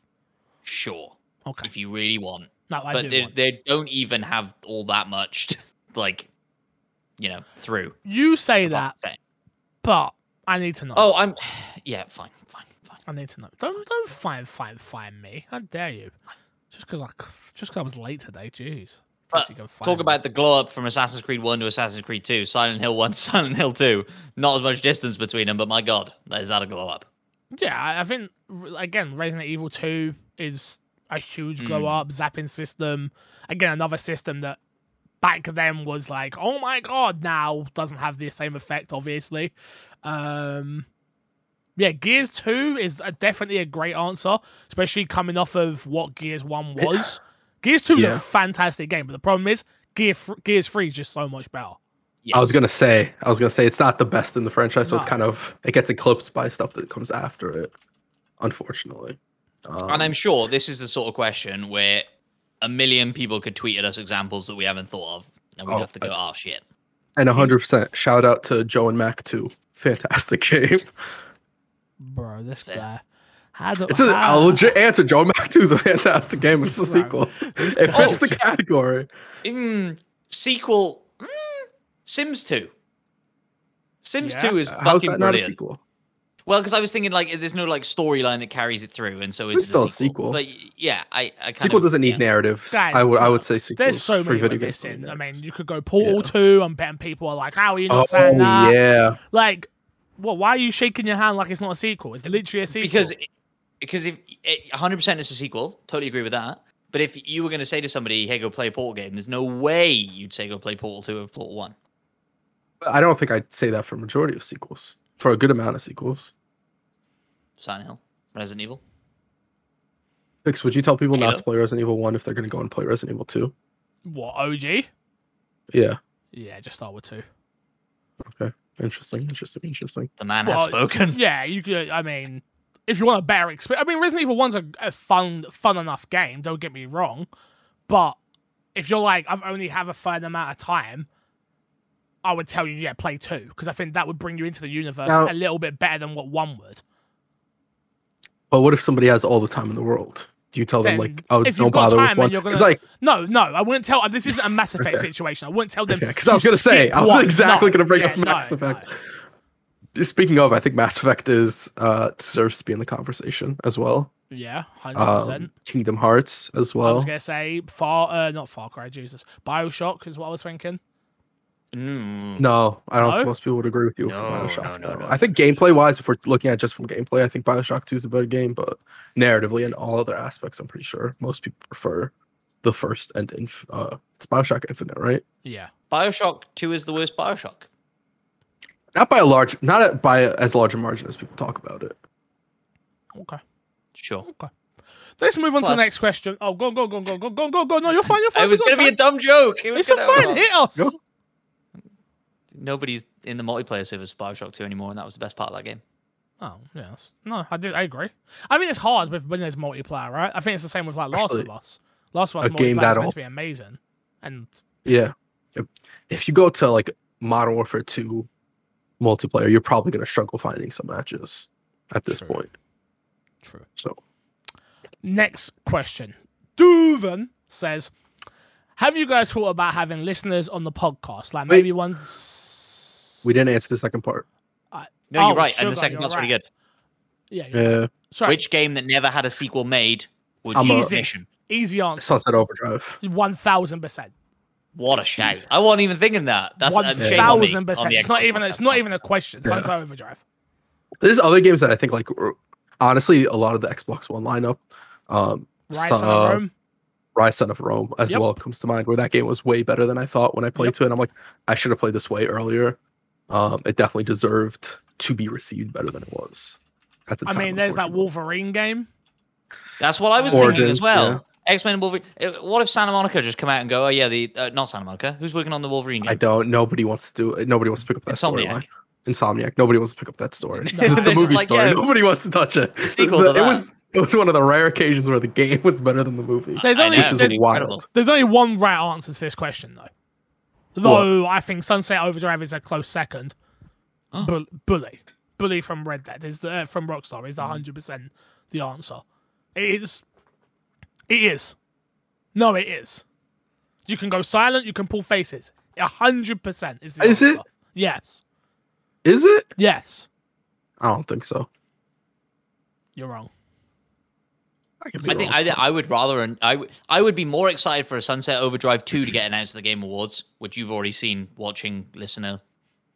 [SPEAKER 2] Sure,
[SPEAKER 1] Okay.
[SPEAKER 2] if you really want.
[SPEAKER 1] No, I
[SPEAKER 2] but
[SPEAKER 1] do.
[SPEAKER 2] they,
[SPEAKER 1] want.
[SPEAKER 2] they don't even have all that much, to, (laughs) like, you know, through.
[SPEAKER 1] You say that, but I need to know.
[SPEAKER 2] Oh, I'm. (sighs) Yeah, fine, fine, fine.
[SPEAKER 1] I need to know. Don't don't find find find me. How dare you? Just because I just 'cause I was late today. Jeez.
[SPEAKER 2] But
[SPEAKER 1] Fancy go find
[SPEAKER 2] talk
[SPEAKER 1] me.
[SPEAKER 2] about the glow up from Assassin's Creed 1 to Assassin's Creed 2, Silent Hill 1, (laughs) Silent Hill 2. Not as much distance between them, but my god, is that a glow up?
[SPEAKER 1] Yeah, I think again, Resident Evil Two is a huge
[SPEAKER 2] Mm.
[SPEAKER 1] glow up. Zapping system, again, another system that back then was like, oh my god, now doesn't have the same effect, obviously. Um, Yeah, Gears 2 is a, definitely a great answer, especially coming off of what Gears 1 was. Gears 2 is
[SPEAKER 3] Yeah.
[SPEAKER 1] a fantastic game, but the problem is Gear Gears 3 is just so much better.
[SPEAKER 2] Yeah.
[SPEAKER 3] I was gonna say, I was gonna say it's not the best in the franchise, so it's kind of it gets eclipsed by stuff that comes after it, unfortunately. Um,
[SPEAKER 2] and I'm sure this is the sort of question where a million people could tweet at us examples that we haven't thought of, and we'd
[SPEAKER 3] Oh,
[SPEAKER 2] have to go, "Oh shit."
[SPEAKER 3] and 100 percent shout out to Joe and Mac too. Fantastic game.
[SPEAKER 1] Bro, this
[SPEAKER 2] Fair.
[SPEAKER 1] guy. How do,
[SPEAKER 3] It's a,
[SPEAKER 1] how-
[SPEAKER 3] a legit answer. Joe and Mac 2 is a fantastic game. It's a sequel. It fits the category.
[SPEAKER 2] Mm, sequel, mm, Sims Two. Sims
[SPEAKER 1] Yeah.
[SPEAKER 2] Two is
[SPEAKER 3] How's
[SPEAKER 2] fucking
[SPEAKER 3] that not a
[SPEAKER 2] brilliant.
[SPEAKER 3] sequel?
[SPEAKER 2] Well, because I was thinking like there's no like storyline that carries it through, and so
[SPEAKER 3] It's
[SPEAKER 2] it's,
[SPEAKER 3] still
[SPEAKER 2] a
[SPEAKER 3] a
[SPEAKER 2] sequel.
[SPEAKER 3] sequel.
[SPEAKER 2] But yeah, I, I kind
[SPEAKER 3] Sequel
[SPEAKER 2] of,
[SPEAKER 3] doesn't need
[SPEAKER 2] yeah.
[SPEAKER 3] narratives.
[SPEAKER 1] Guys,
[SPEAKER 3] I would I would say sequels
[SPEAKER 1] There's so
[SPEAKER 3] for
[SPEAKER 1] many
[SPEAKER 3] video games.
[SPEAKER 1] missing.
[SPEAKER 3] don't
[SPEAKER 1] I mean, you could go Portal
[SPEAKER 3] Yeah.
[SPEAKER 1] 2, and and people are like, how are you not
[SPEAKER 3] Oh
[SPEAKER 1] saying that?
[SPEAKER 3] yeah,
[SPEAKER 1] Like, what? Why are you shaking your hand like it's not a sequel? It's literally a sequel.
[SPEAKER 2] because because if 100% it's a sequel, totally agree with that. But if you were going to say to somebody, "Hey, go play a Portal game," there's no way you'd say go play Portal Two or Portal One.
[SPEAKER 3] I don't think I'd say that for majority of sequels. For a good amount of sequels.
[SPEAKER 2] Silent Hill, Resident Evil.
[SPEAKER 3] Fix, would you tell people
[SPEAKER 2] Halo?
[SPEAKER 3] not to play Resident Evil 1 if they're going to go and play Resident Evil 2?
[SPEAKER 1] what OG?
[SPEAKER 3] Yeah.
[SPEAKER 1] Yeah, just start with two.
[SPEAKER 3] Okay. Interesting. Interesting. Interesting.
[SPEAKER 2] The man
[SPEAKER 1] Well,
[SPEAKER 2] has spoken. (laughs)
[SPEAKER 1] Yeah, you could. I mean, if you want a better experience, I mean, Resident Evil One's a, a fun, fun enough game. Don't get me wrong, but if you're like, I've only have a certain amount of time, I would tell you, yeah, play two because I think that would bring you into the universe
[SPEAKER 3] Now-
[SPEAKER 1] a little bit better than what one would.
[SPEAKER 3] But what if somebody has all the time in the world? Do you tell them like, oh,
[SPEAKER 1] if
[SPEAKER 3] don't bother with one? Because like,
[SPEAKER 1] No, no, I wouldn't tell. This isn't a Mass Effect
[SPEAKER 3] Okay.
[SPEAKER 1] situation. I wouldn't tell them.
[SPEAKER 3] because I was going to say, I was
[SPEAKER 1] one.
[SPEAKER 3] exactly
[SPEAKER 1] No,
[SPEAKER 3] going to bring
[SPEAKER 1] yeah,
[SPEAKER 3] up Mass
[SPEAKER 1] no,
[SPEAKER 3] Effect.
[SPEAKER 1] no.
[SPEAKER 3] Speaking of, I think Mass Effect is uh deserves to be in the conversation as well.
[SPEAKER 1] Yeah, hundred
[SPEAKER 3] Um,
[SPEAKER 1] percent.
[SPEAKER 3] Kingdom Hearts as well.
[SPEAKER 1] I was gonna say far, uh, not Far Cry, Jesus, Bioshock is what I was thinking.
[SPEAKER 2] Mm.
[SPEAKER 3] No, I don't
[SPEAKER 1] No?
[SPEAKER 3] think most people would agree with you
[SPEAKER 2] No,
[SPEAKER 3] for Bioshock.
[SPEAKER 2] no, no,
[SPEAKER 3] no.
[SPEAKER 2] no.
[SPEAKER 3] I think gameplay wise, if we're looking at just from gameplay, I think Bioshock 2 is a better game, but narratively and all other aspects, I'm pretty sure most people prefer the first and inf- uh, it's Bioshock Infinite, right?
[SPEAKER 1] Yeah,
[SPEAKER 2] Bioshock Two is the worst Bioshock.
[SPEAKER 3] Not by a large, not a, by as large a margin as people talk about it.
[SPEAKER 1] okay.
[SPEAKER 2] Sure. Okay.
[SPEAKER 1] Let's move on to the next question. Oh, go, go, go, go, go, go, go, go. No, you're fine. You're fine.
[SPEAKER 2] It was going to be a dumb joke. It was
[SPEAKER 1] It's a
[SPEAKER 2] gonna-
[SPEAKER 1] fine. Hit us.
[SPEAKER 3] Go.
[SPEAKER 2] Nobody's in the multiplayer service of Bioshock 2 anymore, and that was the best part of that game.
[SPEAKER 1] Oh, yes. No, I did. I agree. I mean, it's hard with when there's multiplayer, right? I think it's the same with like Last
[SPEAKER 3] Actually,
[SPEAKER 1] of Us. Last of Us
[SPEAKER 3] a game
[SPEAKER 1] multiplayer is
[SPEAKER 3] that
[SPEAKER 1] meant to be amazing, and
[SPEAKER 3] Yeah. If, if you go to like Modern Warfare 2 multiplayer, you're probably going to struggle finding some matches at this
[SPEAKER 1] True.
[SPEAKER 3] point.
[SPEAKER 1] true.
[SPEAKER 3] So,
[SPEAKER 1] Next question. Duven says, "Have you guys thought about having listeners on the podcast? Like
[SPEAKER 3] Wait.
[SPEAKER 1] maybe once
[SPEAKER 3] we didn't answer the second part.
[SPEAKER 2] No,
[SPEAKER 1] Oh,
[SPEAKER 2] you're right. and the second
[SPEAKER 1] you're
[SPEAKER 2] part's really
[SPEAKER 1] right.
[SPEAKER 2] good.
[SPEAKER 1] Yeah. you're-
[SPEAKER 3] Yeah.
[SPEAKER 1] Sorry.
[SPEAKER 2] Which game that never had a sequel made would
[SPEAKER 3] I'm
[SPEAKER 2] be
[SPEAKER 3] a-
[SPEAKER 2] a
[SPEAKER 1] Easy.
[SPEAKER 2] mission?
[SPEAKER 1] Easy answer.
[SPEAKER 3] Sunset Overdrive.
[SPEAKER 1] One thousand percent.
[SPEAKER 2] What a shout! I wasn't even thinking that. That's
[SPEAKER 1] One
[SPEAKER 2] a shame on me,
[SPEAKER 1] thousand percent. It's not even. It's not even a question.
[SPEAKER 3] Yeah.
[SPEAKER 1] Sunset Overdrive.
[SPEAKER 3] There's other games that I think like honestly a lot of the Xbox One lineup. Um, Ryse
[SPEAKER 1] Son
[SPEAKER 3] uh,
[SPEAKER 1] of Rome.
[SPEAKER 3] Ryse Son of Rome as
[SPEAKER 1] Yep.
[SPEAKER 3] well comes to mind, where that game was way better than I thought when I played
[SPEAKER 1] Yep.
[SPEAKER 3] to it. And I'm like, I should have played this way earlier. Um, it definitely deserved to be received better than it was at the
[SPEAKER 1] I
[SPEAKER 3] time.
[SPEAKER 1] mean, there's that. Wolverine game.
[SPEAKER 2] That's what I was thinking as
[SPEAKER 3] Origins,
[SPEAKER 2] well. X Men Wolverine. uh, What if Santa Monica just come out and go, "Oh yeah, the uh, not Santa Monica. Who's working on the Wolverine game?"
[SPEAKER 3] I don't. Nobody wants to do it. Nobody wants to pick up that
[SPEAKER 2] Insomniac.
[SPEAKER 3] storyline. Insomniac. Nobody wants to pick up that story. (laughs) (laughs)
[SPEAKER 1] No.
[SPEAKER 3] This the movie
[SPEAKER 2] like,
[SPEAKER 3] story.
[SPEAKER 2] yeah,
[SPEAKER 3] Nobody wants to touch it. The-
[SPEAKER 2] to
[SPEAKER 3] it was it was one of the rare occasions where the game was better than the movie,
[SPEAKER 1] There's
[SPEAKER 2] I
[SPEAKER 1] only
[SPEAKER 3] which is
[SPEAKER 1] there's,
[SPEAKER 3] wild.
[SPEAKER 1] there's only one right answer to this question though. Though I think Sunset Overdrive is a close second. Bull- Bully, Bully from Red Dead is the, uh, from Rockstar is the hundred percent the answer. It is. It is. No, it is. You can go silent. You can pull faces. A hundred percent is the
[SPEAKER 3] Is it?
[SPEAKER 1] Yes.
[SPEAKER 3] Is it?
[SPEAKER 1] Yes.
[SPEAKER 3] I don't think so.
[SPEAKER 1] You're wrong.
[SPEAKER 3] I,
[SPEAKER 2] I think. I, I would rather and I would be more excited for a Sunset Overdrive 2 to get announced at the Game Awards, which you've already seen watching listener.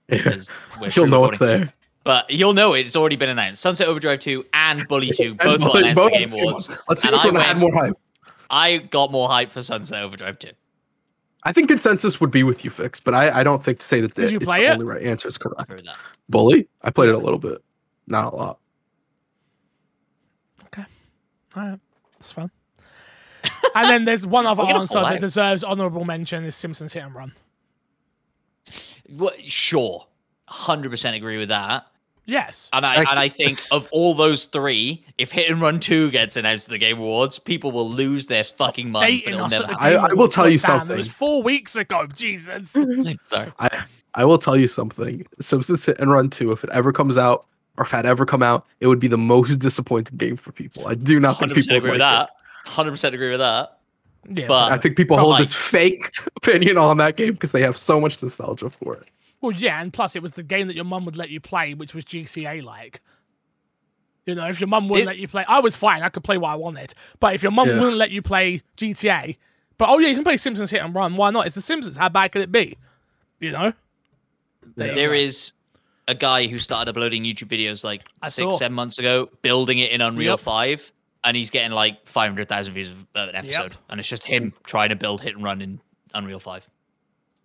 [SPEAKER 3] Yeah. (laughs) You'll know it's there.
[SPEAKER 2] But you'll know it. It's already been announced. Sunset Overdrive 2 and Bully (laughs) 2 both got announced
[SPEAKER 3] both-
[SPEAKER 2] at the Game Awards.
[SPEAKER 3] Let's see
[SPEAKER 2] And
[SPEAKER 3] which
[SPEAKER 2] I
[SPEAKER 3] one had more hype.
[SPEAKER 2] I got more hype for Sunset Overdrive 2.
[SPEAKER 3] I think consensus would be with you, Fix, but I, I don't think to say that
[SPEAKER 1] Did
[SPEAKER 3] the,
[SPEAKER 1] you
[SPEAKER 3] it's
[SPEAKER 1] play
[SPEAKER 3] the
[SPEAKER 1] it?
[SPEAKER 3] only right answer is correct. Bully, I played it a little bit, not a lot.
[SPEAKER 1] All right, that's fun. (laughs) and then there's one other
[SPEAKER 2] We're
[SPEAKER 1] answer that deserves honourable mention: is Simpsons Hit and Run.
[SPEAKER 2] What, sure, hundred percent agree with that.
[SPEAKER 1] Yes,
[SPEAKER 2] And I
[SPEAKER 3] Like,
[SPEAKER 2] and I think of all those three, if Hit and Run Two gets announced to the Game Awards, people will lose their fucking minds. But it'll never happen.
[SPEAKER 3] I- I will tell you
[SPEAKER 1] God damn, It
[SPEAKER 3] something.
[SPEAKER 1] was four weeks ago. Jesus. (laughs)
[SPEAKER 2] Sorry.
[SPEAKER 3] I I will tell you something. Simpsons Hit and Run 2, if it ever comes out, or if it had ever come out, it would be the most (laughs) disappointing game for people. I do not think people
[SPEAKER 2] agree with that. Hundred percent agree with that.
[SPEAKER 1] yeah,
[SPEAKER 2] But-
[SPEAKER 3] I think people hold
[SPEAKER 2] like-
[SPEAKER 3] this fake (laughs) opinion on that game because they have so much nostalgia for it.
[SPEAKER 1] Well, yeah, and plus it was the game that your mum would let you play, which was GTA like. You know, if your mum wouldn't
[SPEAKER 2] Did-
[SPEAKER 1] let you play, I was fine. I could play what I wanted. But if your mum
[SPEAKER 3] Yeah.
[SPEAKER 1] wouldn't let you play GTA, but oh yeah, you can play Simpsons Hit and Run. Why not? It's The Simpsons. How bad could it be? You know. There you
[SPEAKER 2] There
[SPEAKER 1] go.
[SPEAKER 2] is a guy who started uploading YouTube videos like
[SPEAKER 1] I
[SPEAKER 2] six,
[SPEAKER 1] saw.
[SPEAKER 2] seven months ago, building it in Unreal
[SPEAKER 1] Yep.
[SPEAKER 2] 5, and he's getting like 500,000 views of an episode. And it's just him trying to build hit and run in Unreal 5.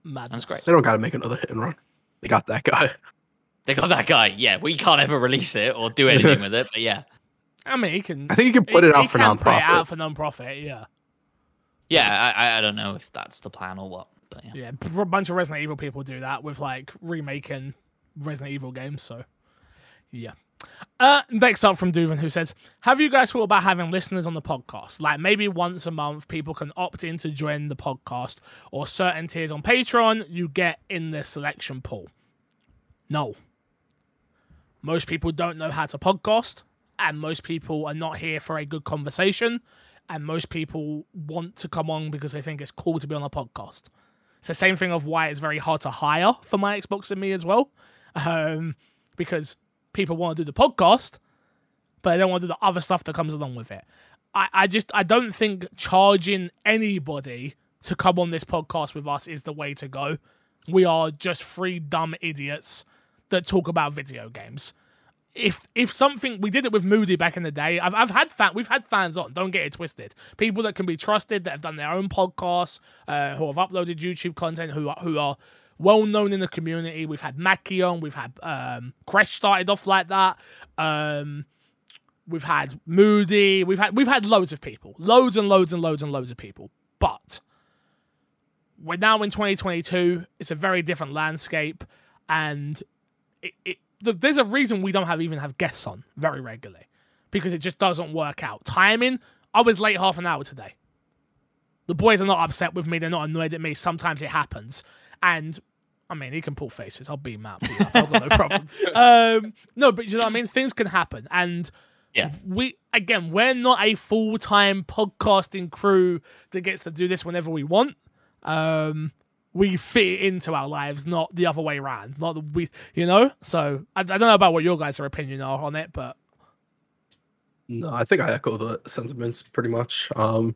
[SPEAKER 1] Madness.
[SPEAKER 2] That's great.
[SPEAKER 3] They don't got to make another hit and run. They got that guy. (laughs)
[SPEAKER 2] They got that guy. Yeah, we can't ever release it or do anything with it, but yeah.
[SPEAKER 1] I mean, he can.
[SPEAKER 3] I think you can put
[SPEAKER 1] he-
[SPEAKER 3] it out
[SPEAKER 1] he
[SPEAKER 3] for
[SPEAKER 1] can put it out for non-profit. Yeah,
[SPEAKER 2] Yeah, I, I- I don't know if that's the plan or what, but yeah.
[SPEAKER 1] yeah. A bunch of Resident Evil people do that with like remaking Resident Evil games. So, yeah. Uh, next up from Duven, who says, "Have you guys thought about having listeners on the podcast? Like maybe once a month, people can opt in to join the podcast, or certain tiers on Patreon you get in the selection pool." No. Most people don't know how to podcast, and most people are not here for a good conversation, and most people want to come on because they think it's cool to be on a podcast. It's the same thing of why it's very hard to hire for my Xbox and me as well, um, because people want to do the podcast, but they don't want to do the other stuff that comes along with it. I, I just I don't think charging anybody to come on this podcast with us is the way to go. We are just three dumb idiots that talk about video games. If if something we did it with Moody back in the day, I've I've had fan we've had fans on. Don't get it twisted. People that can be trusted that have done their own podcasts, uh, who have uploaded YouTube content, who who are well known in the community. We've had Mackie on. We've had um, Crash started off like that. Um, we've had Moody. We've had we've had loads of people, loads and loads and loads and loads of people. But we're now in 2022. It's a very different landscape, and it, it, there's a reason we don't have even have guests on very regularly because it just doesn't work out. Timing. I was late half an hour today. The boys are not upset with me. They're not annoyed at me. Sometimes it happens, and I mean, he can pull faces. I'll beat him out. beat him up. I've got no problem. (laughs) Um, no, but you know what I mean. Things can happen, and
[SPEAKER 2] Yeah.
[SPEAKER 1] we again, we're not a full time podcasting crew that gets to do this whenever we want. Um, we fit into our lives, not the other way around. Not the we, you know. So I, I don't know about what your guys' opinion are on it, but
[SPEAKER 3] No, I think I echo the sentiments pretty much. Um,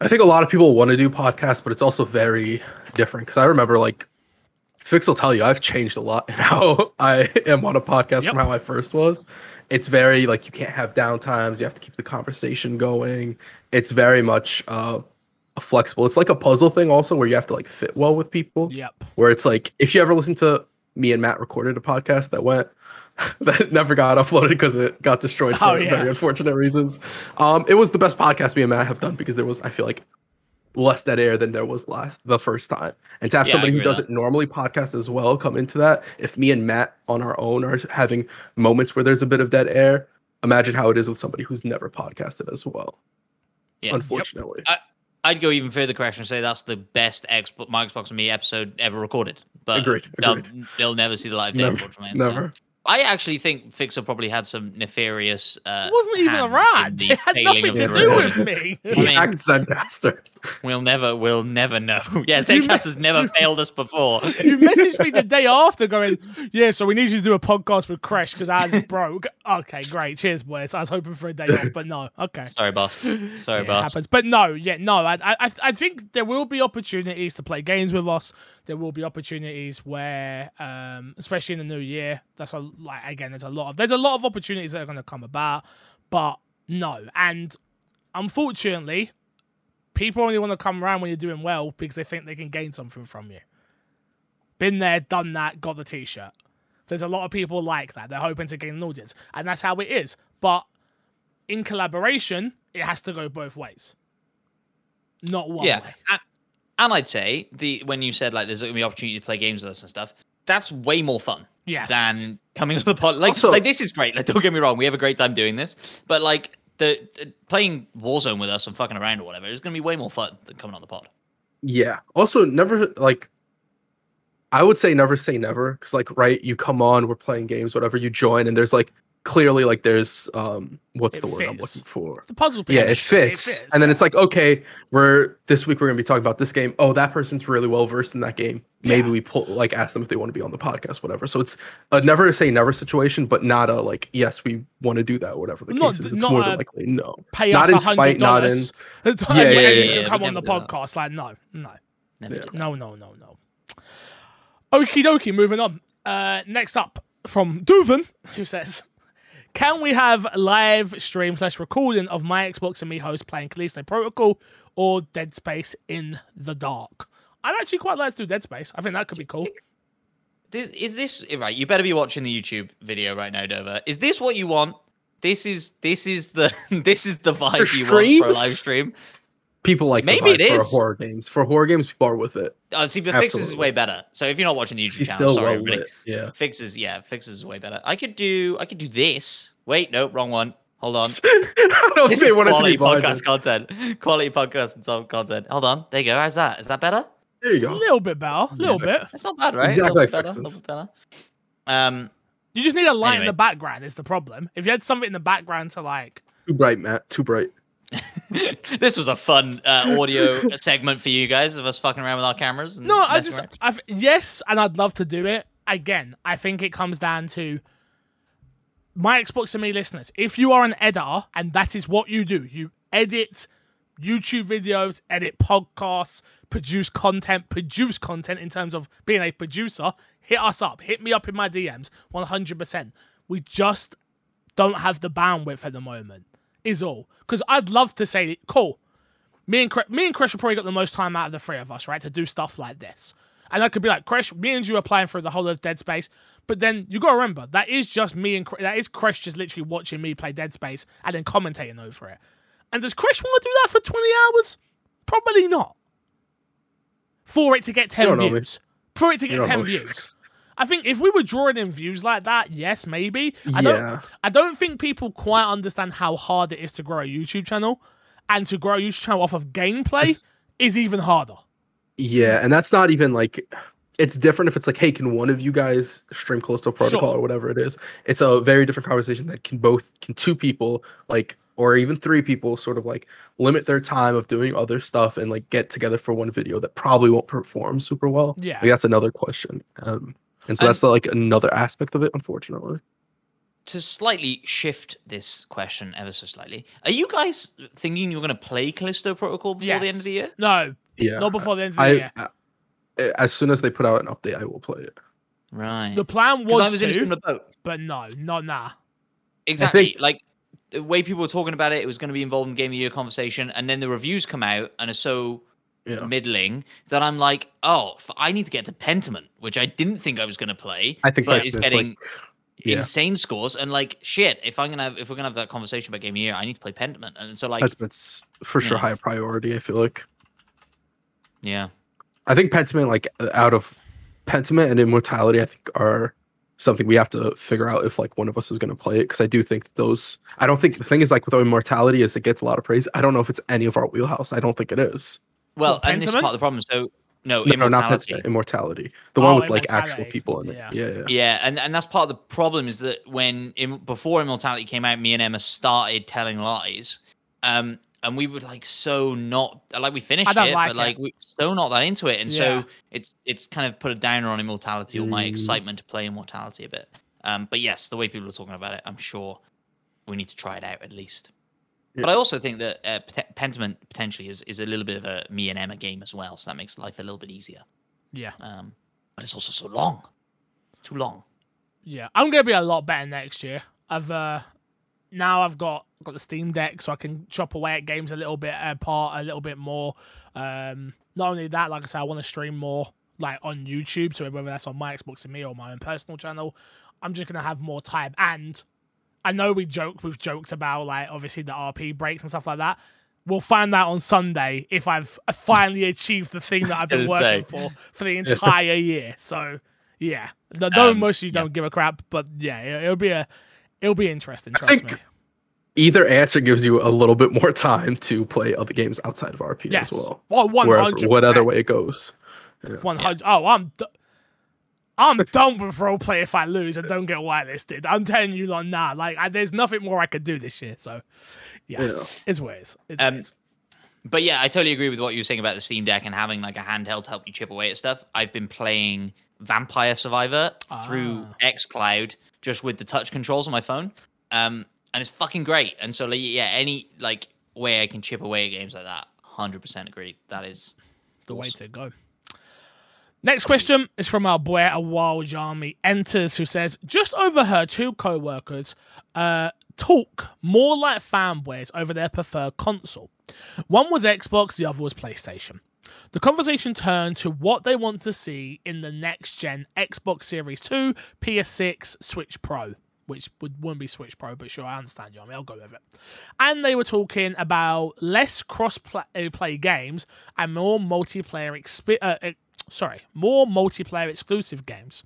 [SPEAKER 3] I think a lot of people want to do podcasts, but it's also very different because I remember like Fix will tell you I've changed a lot (laughs) in how I am on a podcast
[SPEAKER 1] Yep.
[SPEAKER 3] from how I first was. It's very like you can't have downtimes. You have to keep the conversation going. It's very much uh, a flexible. It's like a puzzle thing also where you have to like fit well with people.
[SPEAKER 1] yep.
[SPEAKER 3] Where it's like if you ever listen to me and Matt recorded a podcast that went (laughs) that never got uploaded because it got destroyed for
[SPEAKER 1] Oh, yeah.
[SPEAKER 3] very unfortunate reasons. Um, it was the best podcast me and Matt have done because there was I feel like less dead air than there was last the first time. And to have
[SPEAKER 2] Yeah,
[SPEAKER 3] somebody who doesn't normally podcast as well come into that, if me and Matt on our own are having moments where there's a bit of dead air, imagine how it is with somebody who's never podcasted as well.
[SPEAKER 2] Yeah.
[SPEAKER 3] Unfortunately.
[SPEAKER 2] I'd go even further, Crash, and say that's the best Xbox, my Xbox and Me episode ever recorded. But
[SPEAKER 3] Agreed,
[SPEAKER 2] They'll,
[SPEAKER 3] agreed.
[SPEAKER 2] they'll never see the of day,
[SPEAKER 3] Never.
[SPEAKER 2] unfortunately. so-
[SPEAKER 3] Never.
[SPEAKER 2] I actually think Fixer probably had some nefarious. Uh,
[SPEAKER 1] It wasn't even
[SPEAKER 2] a in
[SPEAKER 1] around. It had nothing to do with me. (laughs)
[SPEAKER 2] I
[SPEAKER 3] He
[SPEAKER 2] mean-
[SPEAKER 3] hacked Zencastr.
[SPEAKER 2] We'll never, we'll never know. (laughs) Yeah, Zencast has never failed us before. (laughs)
[SPEAKER 1] you messaged me the day after going, yeah, so we need you to do a podcast with Crash because ours is broke. Okay, great. Cheers, boys. I was hoping for a day off, but no. Okay.
[SPEAKER 2] Sorry, boss. Sorry,
[SPEAKER 1] Yeah, it
[SPEAKER 2] boss.
[SPEAKER 1] happens. But no, yeah, no. I, I, I think there will be opportunities to play games with us. There will be opportunities where, um, especially in the new year, that's a like again. There's a lot of there's a lot of opportunities that are going to come about, but no. And unfortunately, people only want to come around when you're doing well because they think they can gain something from you. Been there, done that, got the t-shirt. There's a lot of people like that. They're hoping to gain an audience, and that's how it is. But in collaboration, it has to go both ways. Not one
[SPEAKER 2] yeah,
[SPEAKER 1] way.
[SPEAKER 2] and, and I'd say the when you said like there's gonna be opportunity to play games with us and stuff, that's way more fun
[SPEAKER 1] Yes.
[SPEAKER 2] than coming to the pod. Like,
[SPEAKER 3] Also-
[SPEAKER 2] like this is great. Like, don't get me wrong, we have a great time doing this, but like the, the playing Warzone with us and fucking around or whatever is gonna be way more fun than coming on the pod.
[SPEAKER 3] Yeah. Also, never like. I would say never say never because, like, right, you come on, we're playing games, whatever, you join, and there's like clearly like there's um what's
[SPEAKER 1] It
[SPEAKER 3] the word I'm looking for?
[SPEAKER 1] It's a puzzle piece.
[SPEAKER 3] Yeah, it fits. And then it's like, okay, we're this week we're gonna be talking about this game. Oh, that person's really well versed in that game. Maybe
[SPEAKER 1] Yeah.
[SPEAKER 3] we pull like ask them if they want to be on the podcast, whatever. So it's a never to say never situation, but not a like yes we want to do that, whatever the
[SPEAKER 1] Not-
[SPEAKER 3] case is. It's more than likely no.
[SPEAKER 1] pay
[SPEAKER 3] not
[SPEAKER 1] us
[SPEAKER 3] in
[SPEAKER 1] a hundred
[SPEAKER 3] spite, not in-
[SPEAKER 1] dollars. (laughs)
[SPEAKER 3] Yeah,
[SPEAKER 1] yeah,
[SPEAKER 3] yeah,
[SPEAKER 1] yeah,
[SPEAKER 3] yeah, yeah,
[SPEAKER 1] come on the
[SPEAKER 2] do that.
[SPEAKER 1] podcast. Like, no, no,
[SPEAKER 2] Never
[SPEAKER 3] Yeah.
[SPEAKER 1] no, no, no, no. Okie dokie, moving on. Uh, next up from Duvan, who says, "Can we have live stream slash recording of my Xbox and me host playing Callisto Protocol or Dead Space in the dark?" I'd actually quite like to do Dead Space. I think that could be cool.
[SPEAKER 2] This is this right? You better be watching the YouTube video right now, Dover. Is this what you want? This is this is the (laughs) this is the vibe
[SPEAKER 3] For
[SPEAKER 2] you want for a live stream.
[SPEAKER 3] People like the
[SPEAKER 2] Maybe
[SPEAKER 3] vibe
[SPEAKER 2] it
[SPEAKER 3] for horror games. For horror games, people are with it.
[SPEAKER 2] Uh, see, but Fixes is way better. So if you're not watching the YouTube
[SPEAKER 3] He's
[SPEAKER 2] channel,
[SPEAKER 3] still
[SPEAKER 2] sorry,
[SPEAKER 3] well
[SPEAKER 2] everybody.
[SPEAKER 3] Yeah.
[SPEAKER 2] Fixes, yeah, Fixes is way better. I could do I could do this. Wait, no, wrong one. Hold on. (laughs)
[SPEAKER 3] I don't
[SPEAKER 2] This is
[SPEAKER 3] they want it to
[SPEAKER 2] quality
[SPEAKER 3] be blinded.
[SPEAKER 2] podcast content. Quality podcast and some content. Hold on. There you go. How's that? Is that better?
[SPEAKER 3] There you
[SPEAKER 1] A
[SPEAKER 3] go.
[SPEAKER 1] little bit better, a little bit.
[SPEAKER 2] That's not bad, right?
[SPEAKER 3] Exactly
[SPEAKER 2] A little
[SPEAKER 3] like
[SPEAKER 2] bit better, a
[SPEAKER 3] Fixes.
[SPEAKER 2] little bit better. Um,
[SPEAKER 1] You just need a light in the background. Is the problem? If you had something in the background to like,
[SPEAKER 3] Too bright, Matt. Too bright. (laughs)
[SPEAKER 2] this was a fun uh, audio (laughs) segment for you guys of us fucking around with our cameras. And
[SPEAKER 1] No, I just. I th- yes, and I'd love to do it. Again, I think it comes down to my Xbox and me listeners. If you are an editor and that is what you do, you edit YouTube videos, edit podcasts, produce content, produce content in terms of being a producer, hit us up. Hit me up in my DMs 100%. We just don't have the bandwidth at the moment, is all. Because I'd love to say, cool, me and me and have probably got the most time out of the three of us, right, to do stuff like this. And I could be like, Crash, me and you are playing through the whole of Dead Space, but then you got to remember that is just me and Cre- that is Crash just literally watching me play Dead Space and then commentating over it. And does Crash want to do that for twenty hours? Probably not. For it to get ten
[SPEAKER 3] don't know, man.
[SPEAKER 1] views, for it to get ten
[SPEAKER 3] know.
[SPEAKER 1] views. (laughs) I think if we were drawing in views like that, yes, maybe. I
[SPEAKER 3] Yeah.
[SPEAKER 1] don't I don't think people quite understand how hard it is to grow a YouTube channel. And to grow a YouTube channel off of gameplay
[SPEAKER 3] This-
[SPEAKER 1] is even harder.
[SPEAKER 3] Yeah, and that's not even like it's different if it's like, hey, can one of you guys stream Callisto Protocol
[SPEAKER 1] Sure.
[SPEAKER 3] or whatever it is? It's a very different conversation that can both can two people like or even three people sort of like limit their time of doing other stuff and like get together for one video that probably won't perform super well.
[SPEAKER 1] Yeah.
[SPEAKER 3] Like, that's another question. Um and so
[SPEAKER 2] And-
[SPEAKER 3] that's the, like another aspect of it, unfortunately.
[SPEAKER 2] to slightly shift this question ever so slightly, are you guys thinking you're going to play Callisto Protocol before the end of the year?
[SPEAKER 1] No,
[SPEAKER 3] Yeah.
[SPEAKER 1] not before the end of the
[SPEAKER 3] I,
[SPEAKER 1] year.
[SPEAKER 3] I- as soon as they put out an update, I will play it.
[SPEAKER 2] Right.
[SPEAKER 1] The plan was,
[SPEAKER 2] I was in a boat.
[SPEAKER 1] but no, not nah.
[SPEAKER 2] Exactly.
[SPEAKER 3] think-
[SPEAKER 2] Like the way people were talking about it, it was going to be involved in Game of the Year conversation, and then the reviews come out and are so
[SPEAKER 3] Yeah.
[SPEAKER 2] middling that I'm like, oh, I need to get to Pentiment, which I didn't think I was going to play.
[SPEAKER 3] I think
[SPEAKER 2] but it's
[SPEAKER 3] Pentiment's, like-
[SPEAKER 2] getting
[SPEAKER 3] yeah.
[SPEAKER 2] insane scores. And like, shit, if I'm gonna have, if we're gonna have that conversation about Game of Year, I need to play Pentiment. And so like,
[SPEAKER 3] Pentiment's for sure high priority, I feel like.
[SPEAKER 2] yeah,
[SPEAKER 3] I think Pentiment, like uh, out of Pentiment and Immortality, I think are something we have to figure out if like one of us is going to play it because I do think those. I don't think the thing is like with Immortality is it gets a lot of praise. I don't know if it's any of our wheelhouse. I don't think it is.
[SPEAKER 2] Well,
[SPEAKER 1] What,
[SPEAKER 2] and this is part of the problem. So no,
[SPEAKER 3] No, not
[SPEAKER 2] Immortality.
[SPEAKER 3] Pentiment, Immortality. The
[SPEAKER 1] Oh,
[SPEAKER 3] one with like actual people in it.
[SPEAKER 1] yeah.
[SPEAKER 3] Yeah, yeah.
[SPEAKER 2] Yeah, and, and that's part of the problem is that when Im- before Immortality came out, me and Emma started telling lies, um, and we were like so not like we finished
[SPEAKER 1] I
[SPEAKER 2] it,
[SPEAKER 1] like
[SPEAKER 2] but
[SPEAKER 1] it.
[SPEAKER 2] like we so not that into it, and
[SPEAKER 1] Yeah.
[SPEAKER 2] so it's it's kind of put a downer on Immortality or my
[SPEAKER 3] Mm.
[SPEAKER 2] excitement to play Immortality a bit. Um, but yes, the way people are talking about it, I'm sure we need to try it out at least. But I also think that uh, Pentiment potentially is, is a little bit of a me and Emma game as well, so that makes life a little bit easier.
[SPEAKER 1] Yeah,
[SPEAKER 2] Um, but it's also so long, too long.
[SPEAKER 1] yeah. I'm gonna be a lot better next year. I've uh now I've got got the Steam Deck, so I can chop away at games a little bit apart, a little bit more. Um, not only that, like I said, I want to stream more like on YouTube. So whether that's on my Xbox and me or my own personal channel, I'm just gonna have more time and I know we joke, we've joked about like obviously the RP breaks and stuff like that. We'll find out on Sunday if I've finally achieved the thing (laughs) that I've been working
[SPEAKER 2] say.
[SPEAKER 1] for for the (laughs) entire year. So yeah, No- though
[SPEAKER 2] Um,
[SPEAKER 1] most of you don't give a crap, but yeah, it- it'll be a it'll be interesting.
[SPEAKER 3] I
[SPEAKER 1] Trust
[SPEAKER 3] think
[SPEAKER 1] me.
[SPEAKER 3] Either answer gives you a little bit more time to play other games outside of RP
[SPEAKER 1] Yes,
[SPEAKER 3] as well.
[SPEAKER 1] well, one
[SPEAKER 3] Wherever,
[SPEAKER 1] hundred.
[SPEAKER 3] whatever way it goes.
[SPEAKER 1] One hundred. Oh, I'm. D- I'm done with roleplay if I lose and don't get whitelisted. I'm telling you, like, nah, like, I, there's nothing more I could do this year. So, yes, it's what it is. It's
[SPEAKER 2] Um,
[SPEAKER 1] it is.
[SPEAKER 2] But yeah, I totally agree with what you were saying about the Steam Deck and having like a handheld to help you chip away at stuff. I've been playing Vampire Survivor through
[SPEAKER 1] Ah.
[SPEAKER 2] xCloud just with the touch controls on my phone. Um, and it's fucking great. And so like, yeah, any like way I can chip away at games like that, hundred percent agree. That is
[SPEAKER 1] the way to go. Next question is from our boy, a wild army enters, who says, "Just overheard two co-workers uh, talk more like fanboys over their preferred console. One was Xbox, the other was PlayStation. The conversation turned to what they want to see in the next gen Xbox Series 2, PS6, Switch Pro." Which would, wouldn't be Switch Pro, but sure, I understand you. I mean, I'll go with it. And they were talking about less cross play games and more multiplayer exp- uh, uh, sorry, more multiplayer exclusive games.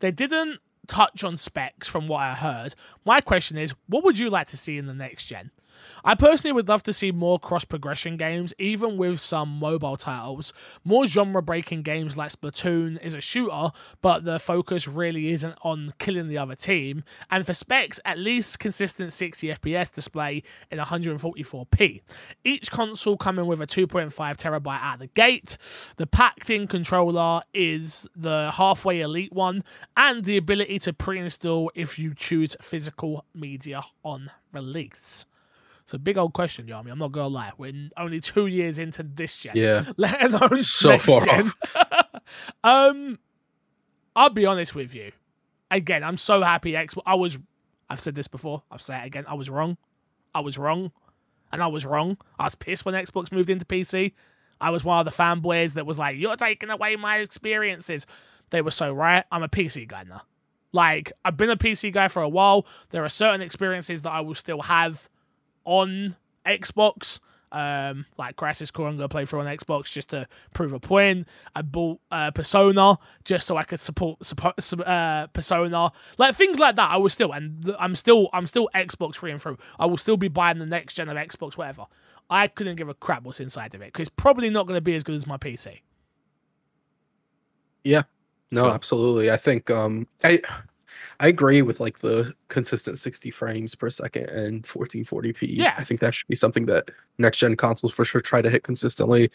[SPEAKER 1] They didn't touch on specs from what I heard. My question is, what would you like to see in the next gen? I personally would love to see more cross progression games, even with some mobile titles. More genre breaking games like Splatoon is a shooter, but the focus really isn't on killing the other team. And for specs, at least consistent 60 FPS display in 144p. Each console coming with a 2.5 terabyte out of the gate. The packed in controller is the halfway elite one, and the ability to pre install if you choose physical media on release. It's a big old question, Yami. I'm not gonna lie. We're only two years into this gen,
[SPEAKER 3] Yeah. (laughs)
[SPEAKER 1] let alone
[SPEAKER 3] So
[SPEAKER 1] next
[SPEAKER 3] far
[SPEAKER 1] gen. (laughs) um, I'll be honest with you. Again, I'm so happy. Xbox. I was. I've said this before. I'll say it again. I was wrong. I was wrong, and I was wrong. I was pissed when Xbox moved into PC. I was one of the fanboys that was like, "You're taking away my experiences." They were so right. I'm a PC guy now. Like I've been a PC guy for a while. There are certain experiences that I will still have on Xbox. Um, like Crisis Core, I'm gonna play through on Xbox just to prove a point. I bought uh, Persona just so I could support, support uh, Persona, like things like that. I will still, and I'm still, I'm still Xbox free and through. I will still be buying the next gen of Xbox, whatever. I couldn't give a crap what's inside of it because it's probably not going to be as good as my PC.
[SPEAKER 3] Yeah. No,
[SPEAKER 2] Sure.
[SPEAKER 3] absolutely. I think um I I agree with like the consistent 60 frames per second and 1440p.
[SPEAKER 1] Yeah.
[SPEAKER 3] I think that should be something that next gen consoles for sure try to hit consistently.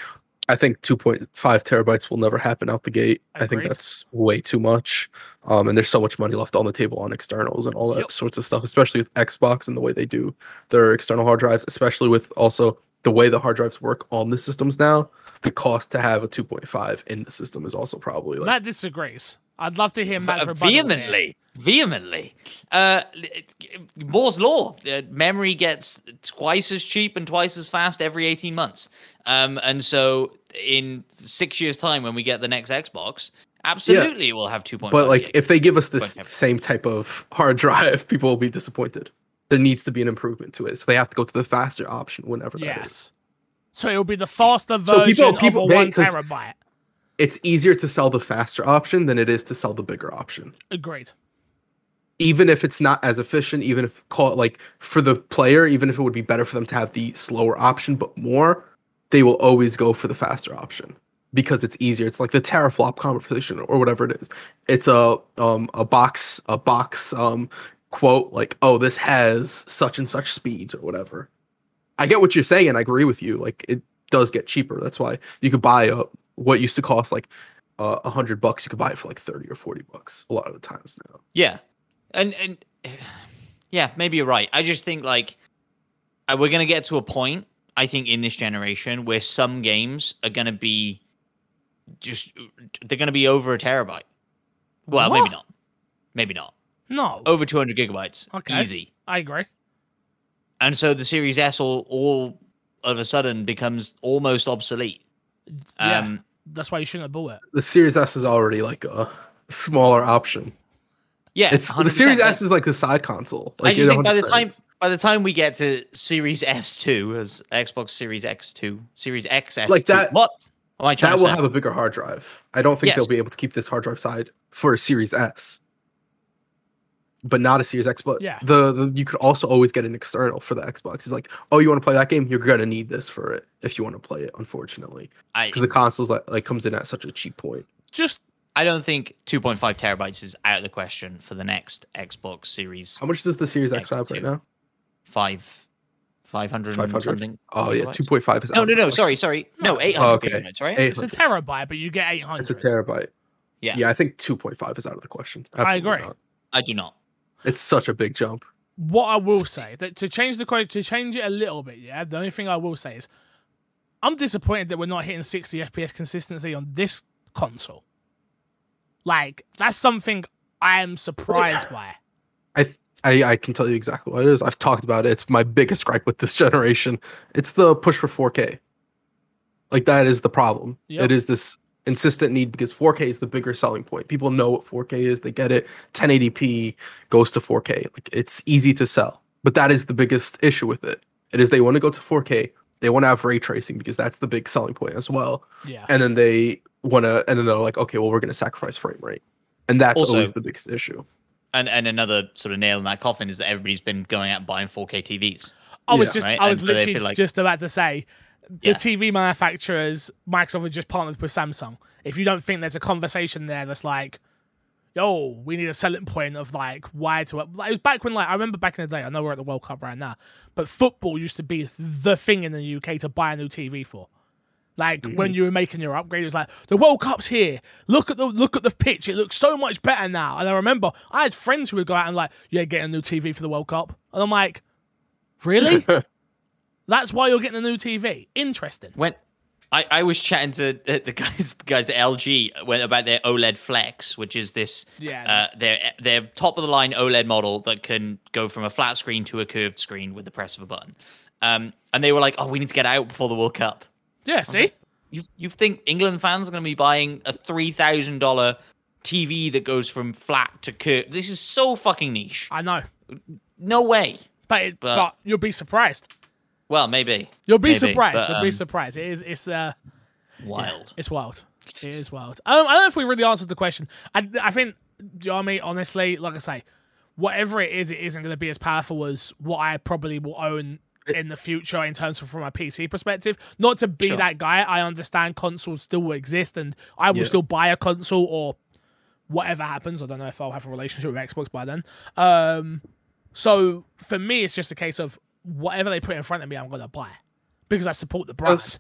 [SPEAKER 3] I think 2.5 terabytes will never happen out the gate. I think that's way too much. Um, and there's so much money left on the table on externals and all that
[SPEAKER 1] Yep.
[SPEAKER 3] sorts of stuff, especially with Xbox and the way they do their external hard drives, especially with also the way the hard drives work on the systems now. The cost to have a 2.5 in the system is also probably like
[SPEAKER 1] Matt disagrees. I'd love to hear Matt's
[SPEAKER 2] Uh,
[SPEAKER 1] rebuttal here.
[SPEAKER 2] vehemently, vehemently. Uh, Moore's law: uh, memory gets twice as cheap and twice as fast every eighteen months. Um, and so, in six years' time, when we get the next Xbox, absolutely, we'll have two point five.
[SPEAKER 3] But like, if they give us this
[SPEAKER 2] Whatever.
[SPEAKER 3] same type of hard (laughs) drive, people will be disappointed. There needs to be an improvement to it, so they have to go to the faster option whenever that is.
[SPEAKER 1] So it'll be the faster
[SPEAKER 3] So
[SPEAKER 1] version
[SPEAKER 3] people- people-
[SPEAKER 1] of a
[SPEAKER 3] they-
[SPEAKER 1] one
[SPEAKER 3] 'cause-
[SPEAKER 1] terabyte.
[SPEAKER 3] It's easier to sell the faster option than it is to sell the bigger option.
[SPEAKER 1] Great.
[SPEAKER 3] Even if it's not as efficient, even if call it like for the player, even if it would be better for them to have the slower option but more, they will always go for the faster option because it's easier. It's like the teraflop conversation or whatever it is. It's a um a box a box um quote like oh this has such and such speeds or whatever. I get what you're saying and I agree with you. Like it does get cheaper. That's why you could buy a what used to cost like uh, a hundred bucks. You could buy it for like thirty or forty bucks a lot of the times now.
[SPEAKER 2] Yeah, and and (sighs) yeah, maybe you're right. I just think like uh, we're gonna get to a point. I think in this generation where some games are gonna be just they're gonna be over a terabyte. Well, maybe not. Maybe not.
[SPEAKER 1] No.
[SPEAKER 2] Over 200 gigabytes.
[SPEAKER 1] Okay.
[SPEAKER 2] Easy.
[SPEAKER 1] I agree.
[SPEAKER 2] And so the Series S all, all of a sudden becomes almost obsolete.
[SPEAKER 1] Yeah.
[SPEAKER 2] Um,
[SPEAKER 1] That's why you shouldn't have bought it.
[SPEAKER 3] The Series S is already like a smaller option.
[SPEAKER 2] Yeah,
[SPEAKER 3] It's the
[SPEAKER 2] 100%.
[SPEAKER 3] Series S is like the side console.
[SPEAKER 2] I
[SPEAKER 3] Like,
[SPEAKER 2] just think by the time by the time we get to Series S2 as Xbox Series X2, Series XS,
[SPEAKER 3] Like that-
[SPEAKER 2] What am I
[SPEAKER 3] that will have a bigger hard drive. I don't think
[SPEAKER 2] Yes.
[SPEAKER 3] they'll be able to keep this hard drive side for a Series S, but not a Series X. But
[SPEAKER 1] Yeah.
[SPEAKER 3] the, the you could also always get an external for the Xbox. It's like, oh, you want to play that game? You're gonna need this for it if you want to play it. Unfortunately, because the consoles like, like comes in at such a cheap point.
[SPEAKER 1] Just
[SPEAKER 2] I don't think 2.5 terabytes is out of the question for the next Xbox Series
[SPEAKER 3] How much does the Series X have right now?
[SPEAKER 2] 5 500
[SPEAKER 3] 500?
[SPEAKER 2] something.
[SPEAKER 3] Oh yeah, two point five is.
[SPEAKER 2] No, no, no. Sorry, sorry. No,
[SPEAKER 1] No.
[SPEAKER 2] 800
[SPEAKER 3] Oh, okay.
[SPEAKER 2] gigabytes, right?
[SPEAKER 3] Eight-
[SPEAKER 1] it's a terabyte, but you get 800.
[SPEAKER 3] It's a terabyte.
[SPEAKER 2] Yeah.
[SPEAKER 3] yeah. I think two point five is out of the question.
[SPEAKER 1] I agree.
[SPEAKER 3] not.
[SPEAKER 2] I do not.
[SPEAKER 3] It's such a big jump.
[SPEAKER 1] what I will say that to change the quote to change it a little bit, yeah. The only thing I will say is I'm disappointed that we're not hitting 60 FPS consistency on this console. Like that's something I am surprised by.
[SPEAKER 3] I, th- I I can tell you exactly what it is. I've talked about it. It's my biggest gripe with this (laughs) generation. It's the push for 4K. Like that is the problem.
[SPEAKER 1] Yep.
[SPEAKER 3] It is this insistent need because 4K is the bigger selling point. People know what 4K is. They get it. 1080p goes to 4K. Like it's easy to sell. But that is the biggest issue with it. It is they want to go to 4K. They want to have ray tracing because that's the big selling point as well.
[SPEAKER 1] Yeah.
[SPEAKER 3] And then they want to and then they're like, "Okay, well we're going to sacrifice frame rate." And that's
[SPEAKER 2] Also-
[SPEAKER 3] always the biggest issue.
[SPEAKER 2] And and another sort of nail in that coffin is that everybody's been going out and buying 4K TVs.
[SPEAKER 1] I was
[SPEAKER 3] Yeah.
[SPEAKER 1] just
[SPEAKER 2] Right,
[SPEAKER 1] I was
[SPEAKER 2] and so
[SPEAKER 1] literally
[SPEAKER 2] like-
[SPEAKER 1] just about to say the
[SPEAKER 2] Yeah.
[SPEAKER 1] TV manufacturers, Microsoft have just partnered with Samsung. If you don't think there's a conversation there that's like, yo, we need a selling point of like why to like it was back when like I remember back in the day, I know we're at the World Cup right now, but football used to be the thing in the UK to buy a new TV for. Like when you were making your upgrade, it was like the World Cup's here. Look at the look at the pitch. It looks so much better now. And I remember I had friends who would go out and like, yeah, get a new TV for the World Cup. And I'm like, really? (laughs) That's why you're getting a new TV. Interesting.
[SPEAKER 2] When I, I was chatting to the the guys the guys at LG went about their OLED Flex, which is this
[SPEAKER 1] Yeah.
[SPEAKER 2] uh, their their top of the line OLED model that can go from a flat screen to a curved screen with the press of a button. Um, and they were like, "Oh, we need to get out before the World Cup."
[SPEAKER 1] Yeah, see?
[SPEAKER 2] You you think England fans are going to be buying a three thousand dollar TV that goes from flat to curved? This is so fucking niche.
[SPEAKER 1] I know.
[SPEAKER 2] No way.
[SPEAKER 1] But, it, but
[SPEAKER 2] But-
[SPEAKER 1] you'll be surprised.
[SPEAKER 2] Well, maybe.
[SPEAKER 1] You'll be
[SPEAKER 2] Maybe,
[SPEAKER 1] surprised.
[SPEAKER 2] but,
[SPEAKER 1] you'll be
[SPEAKER 2] um,
[SPEAKER 1] surprised. It is it's uh
[SPEAKER 2] Wild.
[SPEAKER 1] it's wild. It is wild. Um, I don't know if we really answered the question. I, I think, do you know I mean? Honestly, like I say, whatever it is, it isn't going to be as powerful as what I probably will own in the future in terms of from a PC perspective. Not to be
[SPEAKER 3] Sure.
[SPEAKER 1] that guy. I understand consoles still exist and I will
[SPEAKER 3] Yeah.
[SPEAKER 1] still buy a console or whatever happens. I don't know if I'll have a relationship with Xbox by then. Um, so for me, it's just a case of whatever they put in front of me, I'm going to buy because I support the brand.
[SPEAKER 3] That's-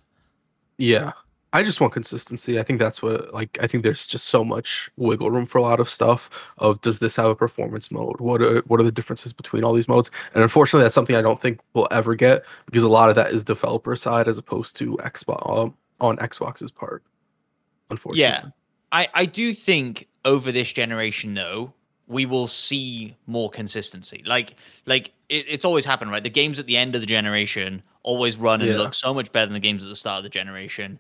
[SPEAKER 3] yeah. I just want consistency. I think that's what like I think there's just so much wiggle room for a lot of stuff of does this have a performance mode? What are what are the differences between all these modes? And unfortunately that's something I don't think we'll ever get because a lot of that is developer side as opposed to Xbox um, on Xbox's part. Unfortunately.
[SPEAKER 2] Yeah. I, I do think over this generation though, we will see more consistency. Like like it, it's always happened, right? The games at the end of the generation always run and
[SPEAKER 3] Yeah.
[SPEAKER 2] look so much better than the games at the start of the generation.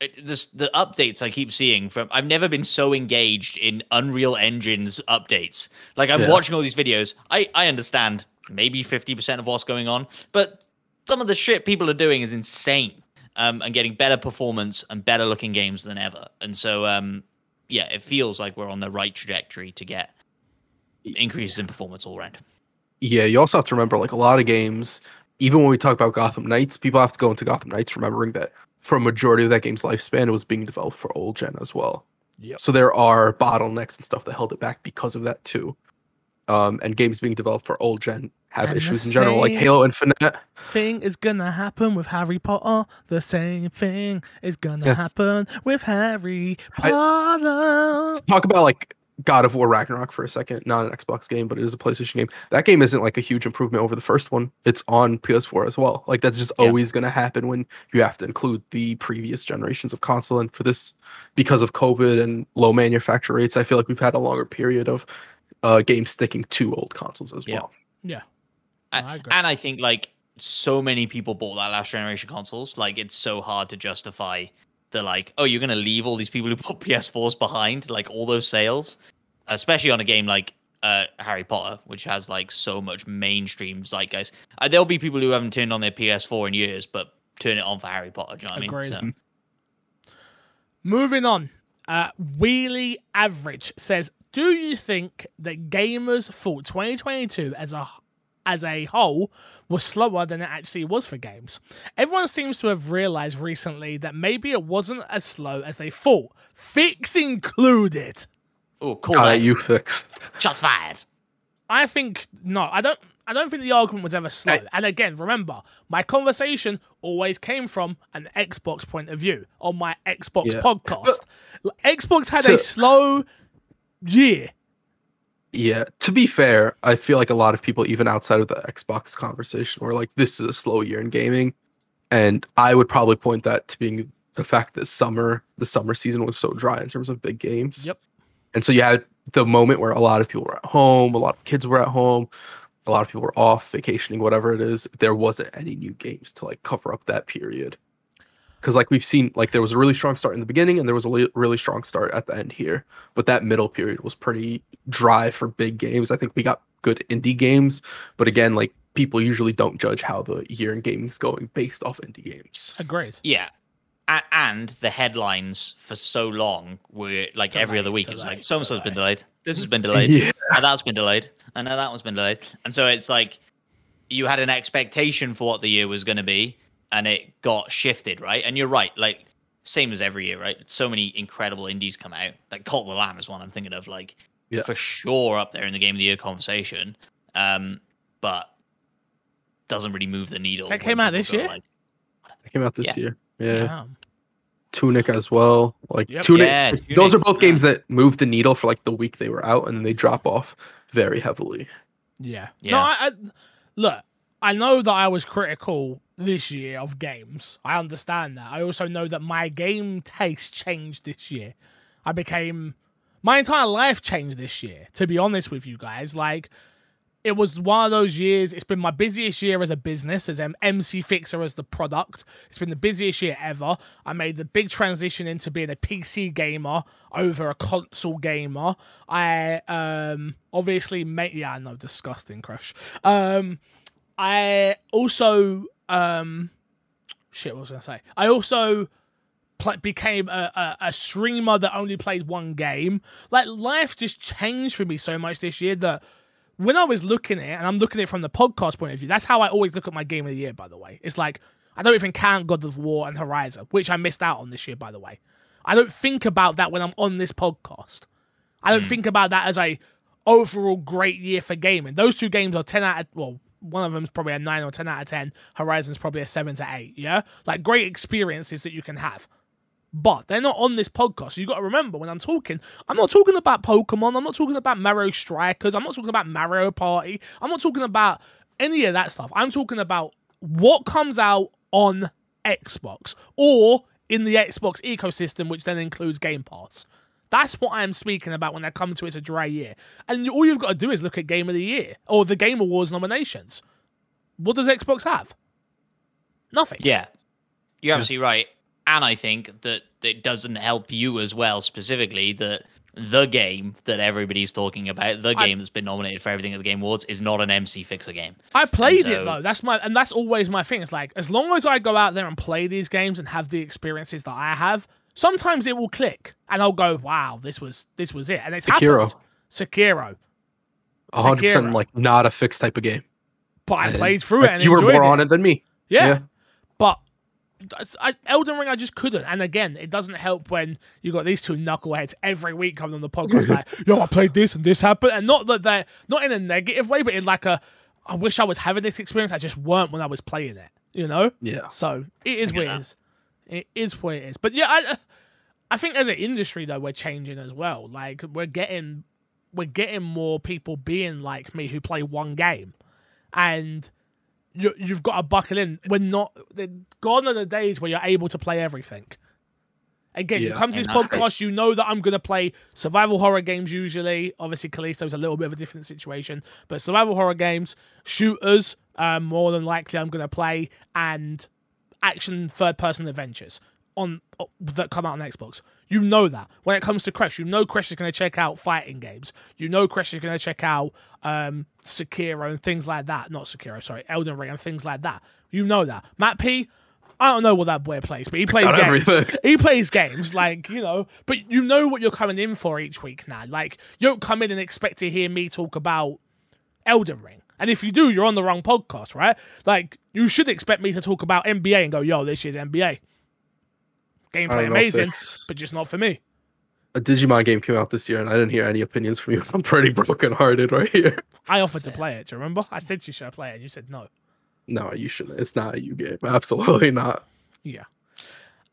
[SPEAKER 2] It, this, the updates I keep seeing from I've never been so engaged in Unreal Engine's updates. Like I'm
[SPEAKER 3] Yeah.
[SPEAKER 2] watching all these videos. I, I understand maybe 50% of what's going on, but some of the shit people are doing is insane. Um, and getting better performance and better looking games than ever. And so um yeah, it feels like we're on the right trajectory to get increases in performance all around.
[SPEAKER 3] Yeah, you also have to remember like a lot of games, even when we talk about Gotham Knights, people have to go into Gotham Knights remembering that for a majority of that game's lifespan, it was being developed for old gen as well.
[SPEAKER 1] Yep.
[SPEAKER 3] So there are bottlenecks and stuff that held it back because of that too. Um, and games being developed for old gen have
[SPEAKER 1] And
[SPEAKER 3] issues in general, like Halo Infinite.
[SPEAKER 1] thing is gonna happen with Harry Potter. The same thing is gonna
[SPEAKER 3] Yeah.
[SPEAKER 1] happen with Harry Potter.
[SPEAKER 3] I-
[SPEAKER 1] Potter.
[SPEAKER 3] Talk about like God of War Ragnarok for a second, not an Xbox game, but it is a PlayStation game. That game isn't like a huge improvement over the first one. It's on PS4 as well. Like that's just
[SPEAKER 2] Yeah.
[SPEAKER 3] always going to happen when you have to include the previous generations of console. And for this, because of COVID and low manufacture rates, I feel like we've had a longer period of uh, games sticking to old consoles as
[SPEAKER 2] Yeah.
[SPEAKER 3] well.
[SPEAKER 1] Yeah,
[SPEAKER 2] And,
[SPEAKER 1] I
[SPEAKER 2] and I think like so many people bought that last generation consoles, like it's so hard to justify the like, oh, you're gonna leave all these people who bought (laughs) PS4s behind, like all those sales, especially on a game like uh, Harry Potter, which has like so much mainstream zeitgeist. Uh, there'll be people who haven't turned on their PS4 in years, but turn it on for Harry Potter. Do you know what. I mean? So,
[SPEAKER 1] Moving on, uh, Wheelie Average says, "Do you think that gamers thought 2022 as a as a whole was slower than it actually was for games? Everyone seems to have realized recently that maybe it wasn't as slow as they thought, fix included."
[SPEAKER 2] oh, cool.
[SPEAKER 3] God,
[SPEAKER 2] that.
[SPEAKER 3] you fix.
[SPEAKER 2] Shots fired.
[SPEAKER 1] I think no, I don't. I don't think the argument was ever slow. and again, remember, my conversation always came from an Xbox point of view on my Xbox
[SPEAKER 3] Yeah.
[SPEAKER 1] podcast. Xbox had
[SPEAKER 3] So-
[SPEAKER 1] a slow year.
[SPEAKER 3] Yeah, to be fair, I feel like a lot of people, even outside of the Xbox conversation, were like, "This is a slow year in gaming," and I would probably point that to being the fact that summer, the summer season was so dry in terms of big games.
[SPEAKER 1] Yep.
[SPEAKER 3] And so you had the moment where a lot of people were at home, a lot of kids were at home, a lot of people were off vacationing, whatever it is. There wasn't any new games to like cover up that period. Because like we've seen, like there was a really strong start in the beginning, and there was a li- really strong start at the end here. But that middle period was pretty dry for big games. I think we got good indie games, but again, like people usually don't judge how the year in gaming is going based off indie games.
[SPEAKER 1] Agreed.
[SPEAKER 2] Yeah. A- and the headlines for so long were like every other
[SPEAKER 1] Delayed,
[SPEAKER 2] week. it was like so and so's been
[SPEAKER 1] delayed.
[SPEAKER 2] delayed. This has been (laughs) delayed.
[SPEAKER 3] Yeah.
[SPEAKER 2] And that's been delayed. I know that one's been delayed. And so it's like you had an expectation for what the year was going to be, and it got shifted, right? And you're right, like same as every year, right? So many incredible indies come out. Like Cult of the Lamb is one I'm thinking of, like
[SPEAKER 3] Yeah.
[SPEAKER 2] for sure up there in the game of the year conversation. Um, but doesn't really move the needle.
[SPEAKER 1] That came out this year?
[SPEAKER 2] Like,
[SPEAKER 3] It came out this
[SPEAKER 2] Yeah.
[SPEAKER 3] year. Yeah.
[SPEAKER 1] Damn.
[SPEAKER 3] Tunic as well. Like
[SPEAKER 1] Yep.
[SPEAKER 3] Tunic,
[SPEAKER 2] Yeah,
[SPEAKER 3] those are both
[SPEAKER 2] yeah.
[SPEAKER 3] games that move the needle for like the week they were out, and then they drop off very heavily.
[SPEAKER 1] Yeah.
[SPEAKER 2] Yeah.
[SPEAKER 1] No, I, I look. I know that I was critical this year of games. I understand that. I also know that my game taste changed this year. I became my entire life changed this year. To be honest with you guys, like it was one of those years. It's been my busiest year as a business, as an MC Fixer as the product. It's been the busiest year ever. I made the big transition into being a PC gamer over a console gamer. I um obviously made yeah, I know, disgusting crush. Um I also um shit, what was I gonna say? I also pl- became a, a, a streamer that only played one game. Like life just changed for me so much this year that when I was looking at it, and I'm looking at it from the podcast point of view, that's how I always look at my game of the year, by the way. It's like, I don't even count God of War and Horizon, which I missed out on this year, by the way. I don't think about that when I'm on this podcast. I don't think about that as a overall great year for gaming. Those two games are 10 out of, well, one of them's probably a 9 or 10 out of 10. Horizon's probably a 7 to 8, yeah? Like great experiences that you can have but they're not on this podcast. So you got to remember when I'm talking, I'm not talking about Pokemon. I'm not talking about Mario Strikers. I'm not talking about Mario Party. I'm not talking about any of that stuff. I'm talking about what comes out on Xbox or in the Xbox ecosystem, which then includes Game Pass. That's what I'm speaking about when I come to it's a dry year. And all you've got to do is look at Game of the Year or the Game Awards nominations. What does Xbox have? Nothing.
[SPEAKER 2] Yeah, you're absolutely right. And I think that it doesn't help you as well, specifically that the game that everybody's talking about, the
[SPEAKER 1] I-
[SPEAKER 2] game that's been nominated for everything at the Game Awards, is not an MC Fixer game.
[SPEAKER 1] I played it though. That's my and that's always my thing. It's like as long as I go out there and play these games and have the experiences that I have, sometimes it will click and I'll go, "Wow, this was this was it." And it's
[SPEAKER 3] Sekiro.
[SPEAKER 1] happened. Sekiro.
[SPEAKER 3] Hundred percent like not a fixed type of game.
[SPEAKER 1] But I
[SPEAKER 3] And
[SPEAKER 1] played through it and
[SPEAKER 3] you were more
[SPEAKER 1] it.
[SPEAKER 3] on it than me.
[SPEAKER 1] Yeah.
[SPEAKER 3] Yeah.
[SPEAKER 1] But I, Elden Ring, I just couldn't. And again, it doesn't help when you got these two knuckleheads every week coming on the podcast (laughs) like, "Yo, I played this and this happened," and not that they're not in a negative way, but in like a, I wish I was having this experience. I just weren't when I was playing it. You know.
[SPEAKER 3] Yeah.
[SPEAKER 1] So it is weird. It is. What it is. But yeah, I, I think as an industry though, we're changing as well. Like we're getting, we're getting more people being like me who play one game, and you, you've got to buckle in. We're not. Gone are the days where you're able to play everything. Again, you come to this podcast, you know that I'm going to play survival horror games usually. Obviously, Callisto's a little bit of a different situation, but survival horror games, shooters, um, more than likely I'm going to play, and action third person adventures. on uh, that come out on Xbox. You know that. When it comes to Crash, you know Crash is going to check out fighting games. You know Crash is going to check out um, Sekiro and things like that. Not Sekiro, sorry, Elden Ring and things like that. You know that. Matt P. I don't know what that boy plays, but he plays games.
[SPEAKER 3] everything. (laughs)
[SPEAKER 1] He plays games, like you know. But you know what you're coming in for each week now. Like you don't come in and expect to hear me talk about Elden Ring. And if you do, you're on the wrong podcast, right? Like you should expect me to talk about NBA and go, "Yo, this year's NBA." Gameplay
[SPEAKER 3] don't know if
[SPEAKER 1] amazing, but just not for me.
[SPEAKER 3] A Digimon game came out this year, and I didn't hear any opinions from you. (laughs) I'm pretty brokenhearted right here.
[SPEAKER 1] I offered to play it. Do you remember? I said you should play it, and you said no.
[SPEAKER 3] No, you shouldn't. It's not a you game. Absolutely not.
[SPEAKER 1] Yeah.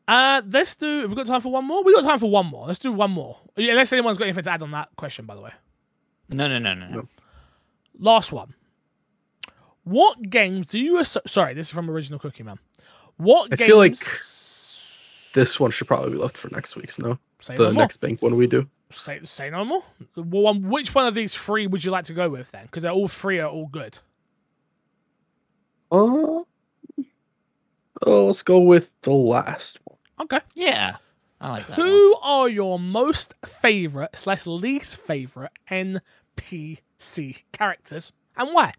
[SPEAKER 1] Uh, let's do. Have we got time for one more? We got time for one more. Let's do one more. Yeah, unless anyone's got anything to add on that question, by the way.
[SPEAKER 2] No, no, no, no, no.
[SPEAKER 3] No.
[SPEAKER 1] Last one. What games do you? Asso- Sorry, this is from Original Cookie Man. What
[SPEAKER 3] I
[SPEAKER 1] games?
[SPEAKER 3] feel like This one should probably be left for next week's. No,
[SPEAKER 1] say
[SPEAKER 3] the
[SPEAKER 1] no
[SPEAKER 3] next bank one we do.
[SPEAKER 1] Say, say no more. Well, one, which one of these three would you like to go with then? Because they're all three are all good.
[SPEAKER 3] Uh, oh, let's go with the last one.
[SPEAKER 1] Okay.
[SPEAKER 2] Yeah, I like that. one.
[SPEAKER 1] Who are your most favorite slash least favorite NPC characters and why?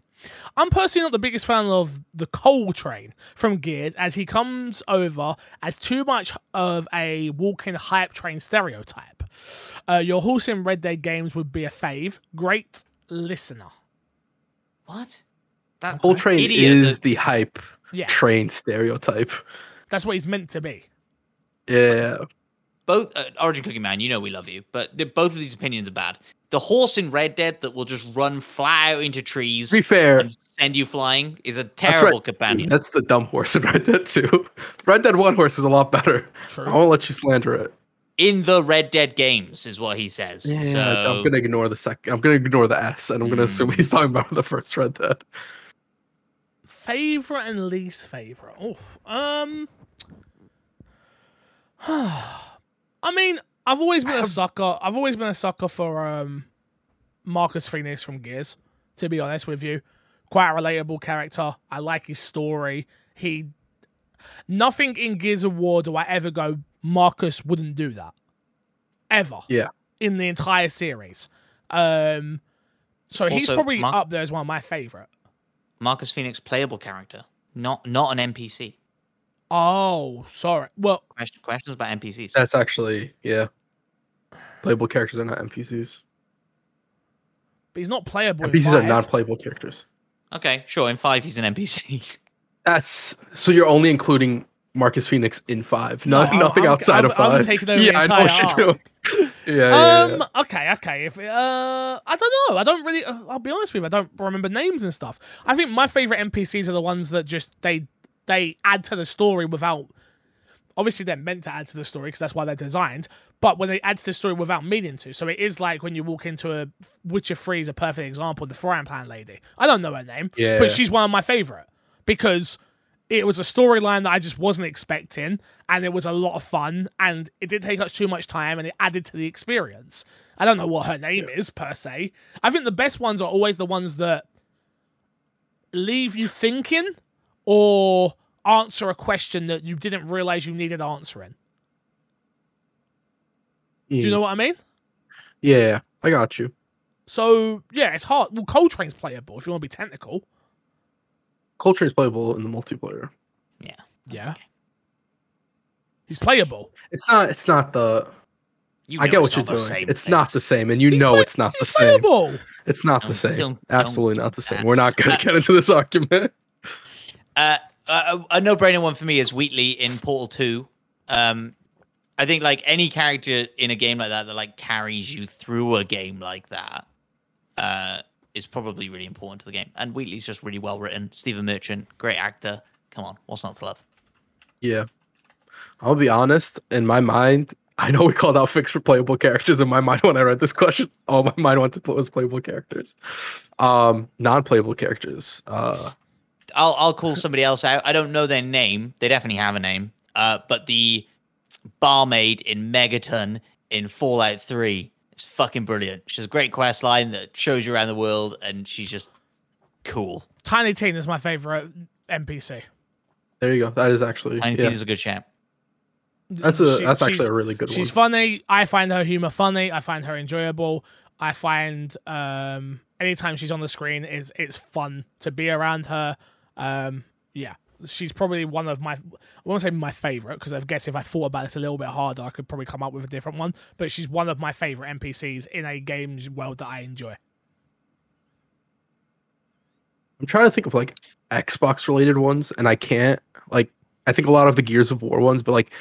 [SPEAKER 1] I'm personally not the biggest fan of the Cole Train from Gears, as he comes over as too much of a walking hype train stereotype. Uh, your horse in Red Dead games would be a fave. Great listener.
[SPEAKER 2] What? That
[SPEAKER 3] Whole train
[SPEAKER 2] idiot
[SPEAKER 3] is the hype
[SPEAKER 1] Yes,
[SPEAKER 3] train stereotype.
[SPEAKER 1] That's what he's meant to be.
[SPEAKER 3] Yeah,
[SPEAKER 2] both uh, Origin Cookie Man. You know we love you, but the, both of these opinions are bad. The horse in Red Dead that will just run fly out into trees
[SPEAKER 3] be fair,
[SPEAKER 2] and send you flying is a
[SPEAKER 3] That's
[SPEAKER 2] terrible
[SPEAKER 3] right.
[SPEAKER 2] companion.
[SPEAKER 3] That's the dumb horse in Red Dead 2. Red Dead 1 horse is a lot better. I won't let you slander it.
[SPEAKER 2] in the Red Dead games, is what he says.
[SPEAKER 3] Yeah,
[SPEAKER 2] so,
[SPEAKER 3] I'm gonna ignore the sec. I'm gonna ignore the S, and I'm gonna assume
[SPEAKER 2] Mm.
[SPEAKER 3] he's talking about the first Red Dead.
[SPEAKER 1] Favorite and least favorite. Oh, um. (sighs) I mean, I've always been a sucker. I've always been a sucker for um, Marcus Phoenix from Gears. To be honest with you, quite a relatable character. I like his story. He nothing in Gears of War do I ever go. Marcus wouldn't do that ever.
[SPEAKER 3] Yeah.
[SPEAKER 1] In the entire series. Um. So he's probably
[SPEAKER 2] Mar-
[SPEAKER 1] up there as one of my favorite.
[SPEAKER 2] Marcus Phoenix playable character, not not an NPC.
[SPEAKER 1] Oh, sorry. Well,
[SPEAKER 2] Question, questions about NPCs.
[SPEAKER 3] That's actually yeah. Playable characters are not NPCs.
[SPEAKER 1] but he's not playable. in
[SPEAKER 3] NPCs are
[SPEAKER 1] five.
[SPEAKER 3] not playable characters.
[SPEAKER 2] okay, sure. In five, he's an NPC. (laughs)
[SPEAKER 3] That's so you're only including Marcus Phoenix in five,
[SPEAKER 1] No,
[SPEAKER 3] no, nothing
[SPEAKER 1] I'm-
[SPEAKER 3] outside
[SPEAKER 1] I'm-
[SPEAKER 3] of
[SPEAKER 1] I'm
[SPEAKER 3] 5
[SPEAKER 1] taking over (laughs) the
[SPEAKER 3] yeah, I know what
[SPEAKER 1] entire
[SPEAKER 3] you're doing. (laughs) Yeah, yeah,
[SPEAKER 1] Um.
[SPEAKER 3] yeah.
[SPEAKER 1] Okay. Okay. If uh, I don't know. I don't really. Uh, I'll be honest with you. I don't remember names and stuff. I think my favorite NPCs are the ones that just they they add to the story without. Obviously, they're meant to add to the story because that's why they're designed. But when they add to the story without meaning to, so it is like when you walk into a Witcher Three is a perfect example. The frying pan lady. I don't know her name,
[SPEAKER 3] Yeah.
[SPEAKER 1] but she's one of my favorite because it was a storyline that I just wasn't expecting, and it was a lot of fun, and it didn't take us too much time, and it added to the experience. I don't know what her name is per se. I think the best ones are always the ones that leave you thinking or answer a question that you didn't realize you needed answering. Do you
[SPEAKER 3] Mm.
[SPEAKER 1] know what I mean?
[SPEAKER 3] Yeah, yeah, I got you.
[SPEAKER 1] So yeah, it's hard. Well, Cole Train's playable if you want to be technical.
[SPEAKER 3] Cole Train's playable in the multiplayer.
[SPEAKER 2] yeah.
[SPEAKER 1] Yeah. He's playable.
[SPEAKER 3] It's not. It's not the.
[SPEAKER 2] You
[SPEAKER 3] I get what you're doing.
[SPEAKER 2] same
[SPEAKER 3] It's not the same, and you
[SPEAKER 1] He's
[SPEAKER 3] know
[SPEAKER 1] play-
[SPEAKER 3] it's not the
[SPEAKER 1] He's
[SPEAKER 3] same.
[SPEAKER 1] playable.
[SPEAKER 3] It's not the
[SPEAKER 2] Don't-
[SPEAKER 3] same.
[SPEAKER 2] don't- don't
[SPEAKER 3] Absolutely
[SPEAKER 2] do
[SPEAKER 3] not the same.
[SPEAKER 2] that.
[SPEAKER 3] We're not going to get into this argument.
[SPEAKER 2] Uh, a, a no-brainer one for me is Wheatley in Portal Two. Um, I think like any character in a game like that that like carries you through a game like that uh, is probably really important to the game. And Wheatley's just really well written. Stephen Merchant, great actor. Come on, what's not to love?
[SPEAKER 3] Yeah. I'll be honest. In my mind, I know we called out fixed for playable characters. In my mind, when I read this question, all my mind went to was playable characters. Um, non-playable characters. Uh,
[SPEAKER 2] I'll I'll call somebody else out. I don't know their name. They definitely have a name. Uh, but the barmaid in Megaton in Fallout Three is fucking brilliant. She has a great quest line that shows you around the world, and she's just cool.
[SPEAKER 1] Tiny Tina is my favorite NPC.
[SPEAKER 3] there you go. That is actually
[SPEAKER 2] Tiny
[SPEAKER 3] yeah.
[SPEAKER 2] Tina is a good champ.
[SPEAKER 3] That's a
[SPEAKER 1] She-
[SPEAKER 3] that's actually a really good
[SPEAKER 1] She's
[SPEAKER 3] one.
[SPEAKER 1] She's funny. I find her humor funny. I find her enjoyable. I find um anytime she's on the screen is it's fun to be around her. Um yeah. She's probably one of my I won't say my favorite because I guess if I thought about this a little bit harder I could probably come up with a different one, but she's one of my favorite NPCs in a games world that I enjoy.
[SPEAKER 3] I'm trying to think of like Xbox related ones, and I can't. Like, I think a lot of the Gears of War ones, but like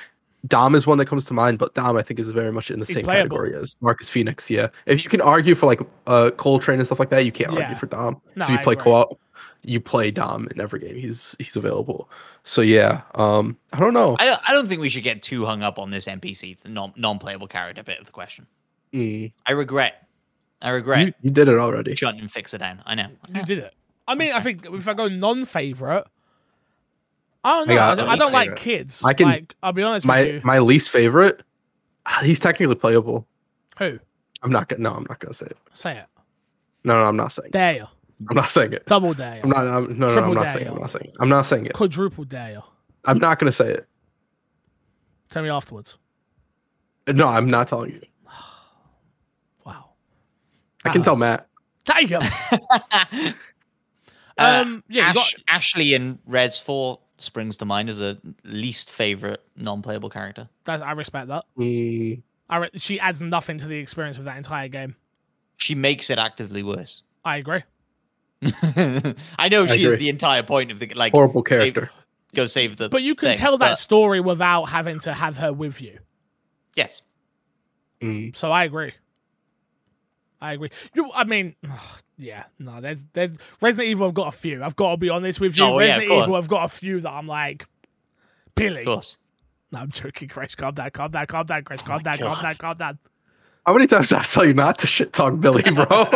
[SPEAKER 3] Dom is one that comes to mind. But Dom, I think, is very much in the
[SPEAKER 1] He's
[SPEAKER 3] same
[SPEAKER 1] playable.
[SPEAKER 3] category as Marcus Phoenix. Yeah, if you can argue for like uh Cole Train and stuff like that, you can't
[SPEAKER 1] Yeah.
[SPEAKER 3] argue for Dom.
[SPEAKER 1] No,
[SPEAKER 3] so you
[SPEAKER 1] I
[SPEAKER 3] play
[SPEAKER 1] agree.
[SPEAKER 3] co-op, you play Dom in every game. He's he's available. So yeah, um, I don't know.
[SPEAKER 2] I don't, I don't think we should get too hung up on this NPC, the non non playable character bit of the question.
[SPEAKER 3] Mm.
[SPEAKER 2] I regret. I regret
[SPEAKER 3] You, you did it already.
[SPEAKER 2] shutting and fix it down. I know.
[SPEAKER 1] You did it. I mean, I think if I go non-favorite, I don't know. I,
[SPEAKER 3] got
[SPEAKER 1] don't,
[SPEAKER 3] a
[SPEAKER 1] I don't like kids.
[SPEAKER 3] I can-
[SPEAKER 1] Like, I'll be honest
[SPEAKER 3] My
[SPEAKER 1] with you.
[SPEAKER 3] my least favorite. ah, He's technically playable.
[SPEAKER 1] Who?
[SPEAKER 3] I'm not gonna. No, I'm not gonna say it.
[SPEAKER 1] Say it.
[SPEAKER 3] No, no, I'm not saying. It.
[SPEAKER 1] Dare you.
[SPEAKER 3] I'm not saying it.
[SPEAKER 1] Double dare.
[SPEAKER 3] I'm not. I'm, no, no, no, I'm not saying. It. I'm not saying. It. I'm not saying it.
[SPEAKER 1] Quadruple dare.
[SPEAKER 3] I'm not gonna say it.
[SPEAKER 1] Tell me afterwards.
[SPEAKER 3] No, I'm not telling you. (sighs)
[SPEAKER 1] Wow.
[SPEAKER 3] I can tell
[SPEAKER 1] hurts.
[SPEAKER 3] Matt.
[SPEAKER 1] Damn. (laughs)
[SPEAKER 2] Uh,
[SPEAKER 1] um, yeah, you got,
[SPEAKER 2] Ashley in Resi 4 springs to mind as a least favorite non playable character.
[SPEAKER 1] that, I respect that.
[SPEAKER 3] Mm,
[SPEAKER 1] I re- she adds nothing to the experience of that entire game.
[SPEAKER 2] She makes it actively worse.
[SPEAKER 1] I agree. (laughs)
[SPEAKER 2] I know
[SPEAKER 3] I
[SPEAKER 2] she is the entire point of the like
[SPEAKER 3] horrible character.
[SPEAKER 2] go save the
[SPEAKER 1] But you can
[SPEAKER 2] thing,
[SPEAKER 1] tell that
[SPEAKER 2] but-
[SPEAKER 1] story without having to have her with you.
[SPEAKER 2] yes.
[SPEAKER 3] Mm.
[SPEAKER 1] So I agree. I agree. You, I mean, (sighs) yeah, no, there's there's Resident Evil. I've got a few. I've got to be honest with you.
[SPEAKER 2] Oh,
[SPEAKER 1] Resident
[SPEAKER 2] course.
[SPEAKER 1] Evil. I've got a few that I'm like, Billy.
[SPEAKER 2] Of course.
[SPEAKER 1] No, I'm joking, Chris. Calm down, calm down, calm down, Chris.
[SPEAKER 2] Oh
[SPEAKER 1] Calm
[SPEAKER 2] my
[SPEAKER 1] down, calm down, calm down.
[SPEAKER 3] How many times did I tell you not to shit talk Billy, (laughs) bro?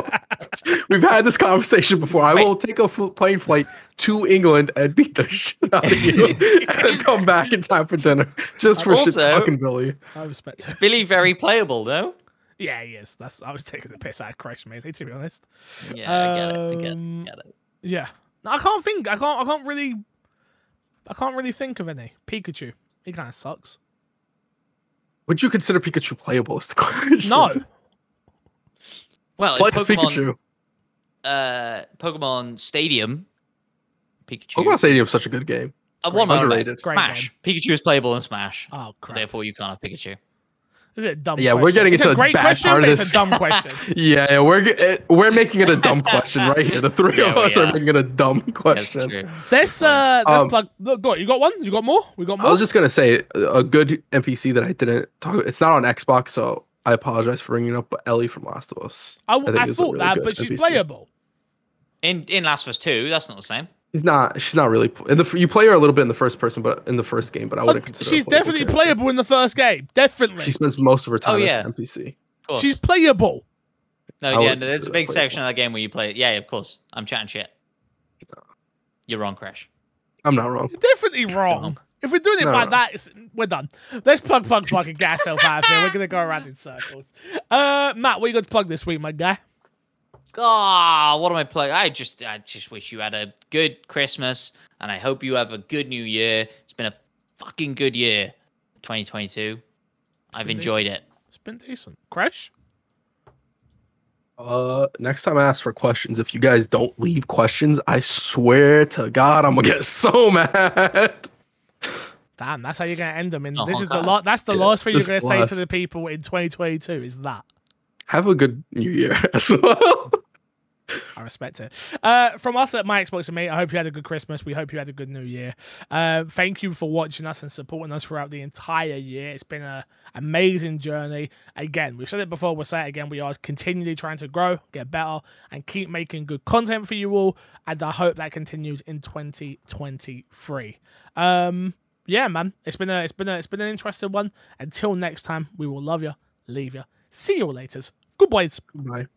[SPEAKER 3] We've had this conversation before. I
[SPEAKER 2] Wait.
[SPEAKER 3] will take a fl- plane flight to England and beat the (laughs) shit out of you, and then come back in time for dinner just for shit
[SPEAKER 2] Also-
[SPEAKER 3] talking Billy.
[SPEAKER 1] I respect it.
[SPEAKER 2] Billy very playable though.
[SPEAKER 1] Yeah, he is. That's I was taking the piss out of Chris, mainly, to be honest.
[SPEAKER 2] Yeah, I get it. I get it.
[SPEAKER 1] Um,
[SPEAKER 2] get it.
[SPEAKER 1] Yeah, no, I can't think. I can't. I can't really. I can't really think of any. Pikachu. He kind of sucks.
[SPEAKER 3] Would you consider Pikachu playable? Is the (laughs) question.
[SPEAKER 1] No.
[SPEAKER 2] Well, in
[SPEAKER 3] Play as
[SPEAKER 2] Pokemon,
[SPEAKER 3] Pikachu.
[SPEAKER 2] uh, Pokemon Stadium, Pikachu.
[SPEAKER 3] Pokemon Stadium is such a good game.
[SPEAKER 2] uh, one more
[SPEAKER 3] Underrated.
[SPEAKER 1] Great
[SPEAKER 2] Smash. Pikachu is playable in Smash.
[SPEAKER 1] Oh crap.
[SPEAKER 2] Therefore, you can't have Pikachu.
[SPEAKER 1] Is it a dumb? Question?
[SPEAKER 3] Yeah, we're getting
[SPEAKER 1] it's
[SPEAKER 3] into
[SPEAKER 1] a
[SPEAKER 3] the
[SPEAKER 1] great
[SPEAKER 3] bad
[SPEAKER 1] question,
[SPEAKER 3] part
[SPEAKER 1] but
[SPEAKER 3] of
[SPEAKER 1] it's
[SPEAKER 3] this.
[SPEAKER 1] a dumb question. (laughs)
[SPEAKER 3] Yeah, yeah, we're eh, we're making it a dumb question right here. The three
[SPEAKER 2] Yeah,
[SPEAKER 3] of us are
[SPEAKER 2] are.
[SPEAKER 3] making it a dumb
[SPEAKER 2] That's
[SPEAKER 3] question.
[SPEAKER 2] true.
[SPEAKER 1] Let's uh, let's
[SPEAKER 3] Um,
[SPEAKER 1] plug. Look, go. You got one? You got more? We got more.
[SPEAKER 3] I was just gonna say a good NPC that I didn't talk. About. It's not on Xbox, so I apologize for bringing up. But Ellie from Last of Us.
[SPEAKER 1] I,
[SPEAKER 3] think
[SPEAKER 1] I thought
[SPEAKER 3] really
[SPEAKER 1] that, but she's
[SPEAKER 3] NPC.
[SPEAKER 1] playable.
[SPEAKER 2] In in Last of Us Two, that's not the same.
[SPEAKER 3] He's not. She's not really. In the you play her a little bit in the first person, but in the first game. But I wouldn't
[SPEAKER 1] Look,
[SPEAKER 3] consider. her
[SPEAKER 1] she's
[SPEAKER 3] playable
[SPEAKER 1] definitely
[SPEAKER 3] character.
[SPEAKER 1] playable in the first game. Definitely.
[SPEAKER 3] She spends most of her time
[SPEAKER 2] Oh,
[SPEAKER 3] as an NPC.
[SPEAKER 2] Of.
[SPEAKER 1] She's playable.
[SPEAKER 2] no,
[SPEAKER 3] I
[SPEAKER 2] yeah, no, there's a big
[SPEAKER 3] that
[SPEAKER 2] section of that game where you play. Yeah, of course. I'm chatting shit. You're wrong, Crash.
[SPEAKER 3] I'm not wrong.
[SPEAKER 1] Definitely wrong. If we're doing it
[SPEAKER 3] No,
[SPEAKER 1] like
[SPEAKER 3] no.
[SPEAKER 1] that, it's, we're done. Let's plug, plug, plug, and get ourselves out of here. We're gonna go around in circles. Uh, Matt, what you got to plug this week, my guy?
[SPEAKER 2] Ah, what am I playing? I just, I just wish you had a good Christmas, and I hope you have a good New Year. It's been a fucking good year, 2022. I've
[SPEAKER 1] been
[SPEAKER 2] enjoyed it.
[SPEAKER 1] It's been decent. Crash.
[SPEAKER 3] Uh, next time I ask for questions, if you guys don't leave questions, I swear to God, I'm gonna get (laughs) so mad.
[SPEAKER 1] Damn, that's how you're gonna end them. In
[SPEAKER 2] Oh,
[SPEAKER 1] this is the
[SPEAKER 2] God.
[SPEAKER 1] lot. That's the
[SPEAKER 3] Yeah,
[SPEAKER 1] last thing you're gonna
[SPEAKER 3] is
[SPEAKER 1] say to the people in 2022. Is that?
[SPEAKER 3] Have a good New Year (laughs) as well.
[SPEAKER 1] I respect it. Uh, from us at My Xbox and Me, I hope you had a good Christmas. We hope you had a good New Year. Uh, thank you for watching us and supporting us throughout the entire year. It's been an amazing journey. Again, we've said it before, we'll say it again. We are continually trying to grow, get better, and keep making good content for you all. And I hope that continues in 2023. Um, yeah, man, it's been a, it's been a, it's been an interesting one. Until next time, we will love you, leave you, see you later. Good boys.
[SPEAKER 3] Bye.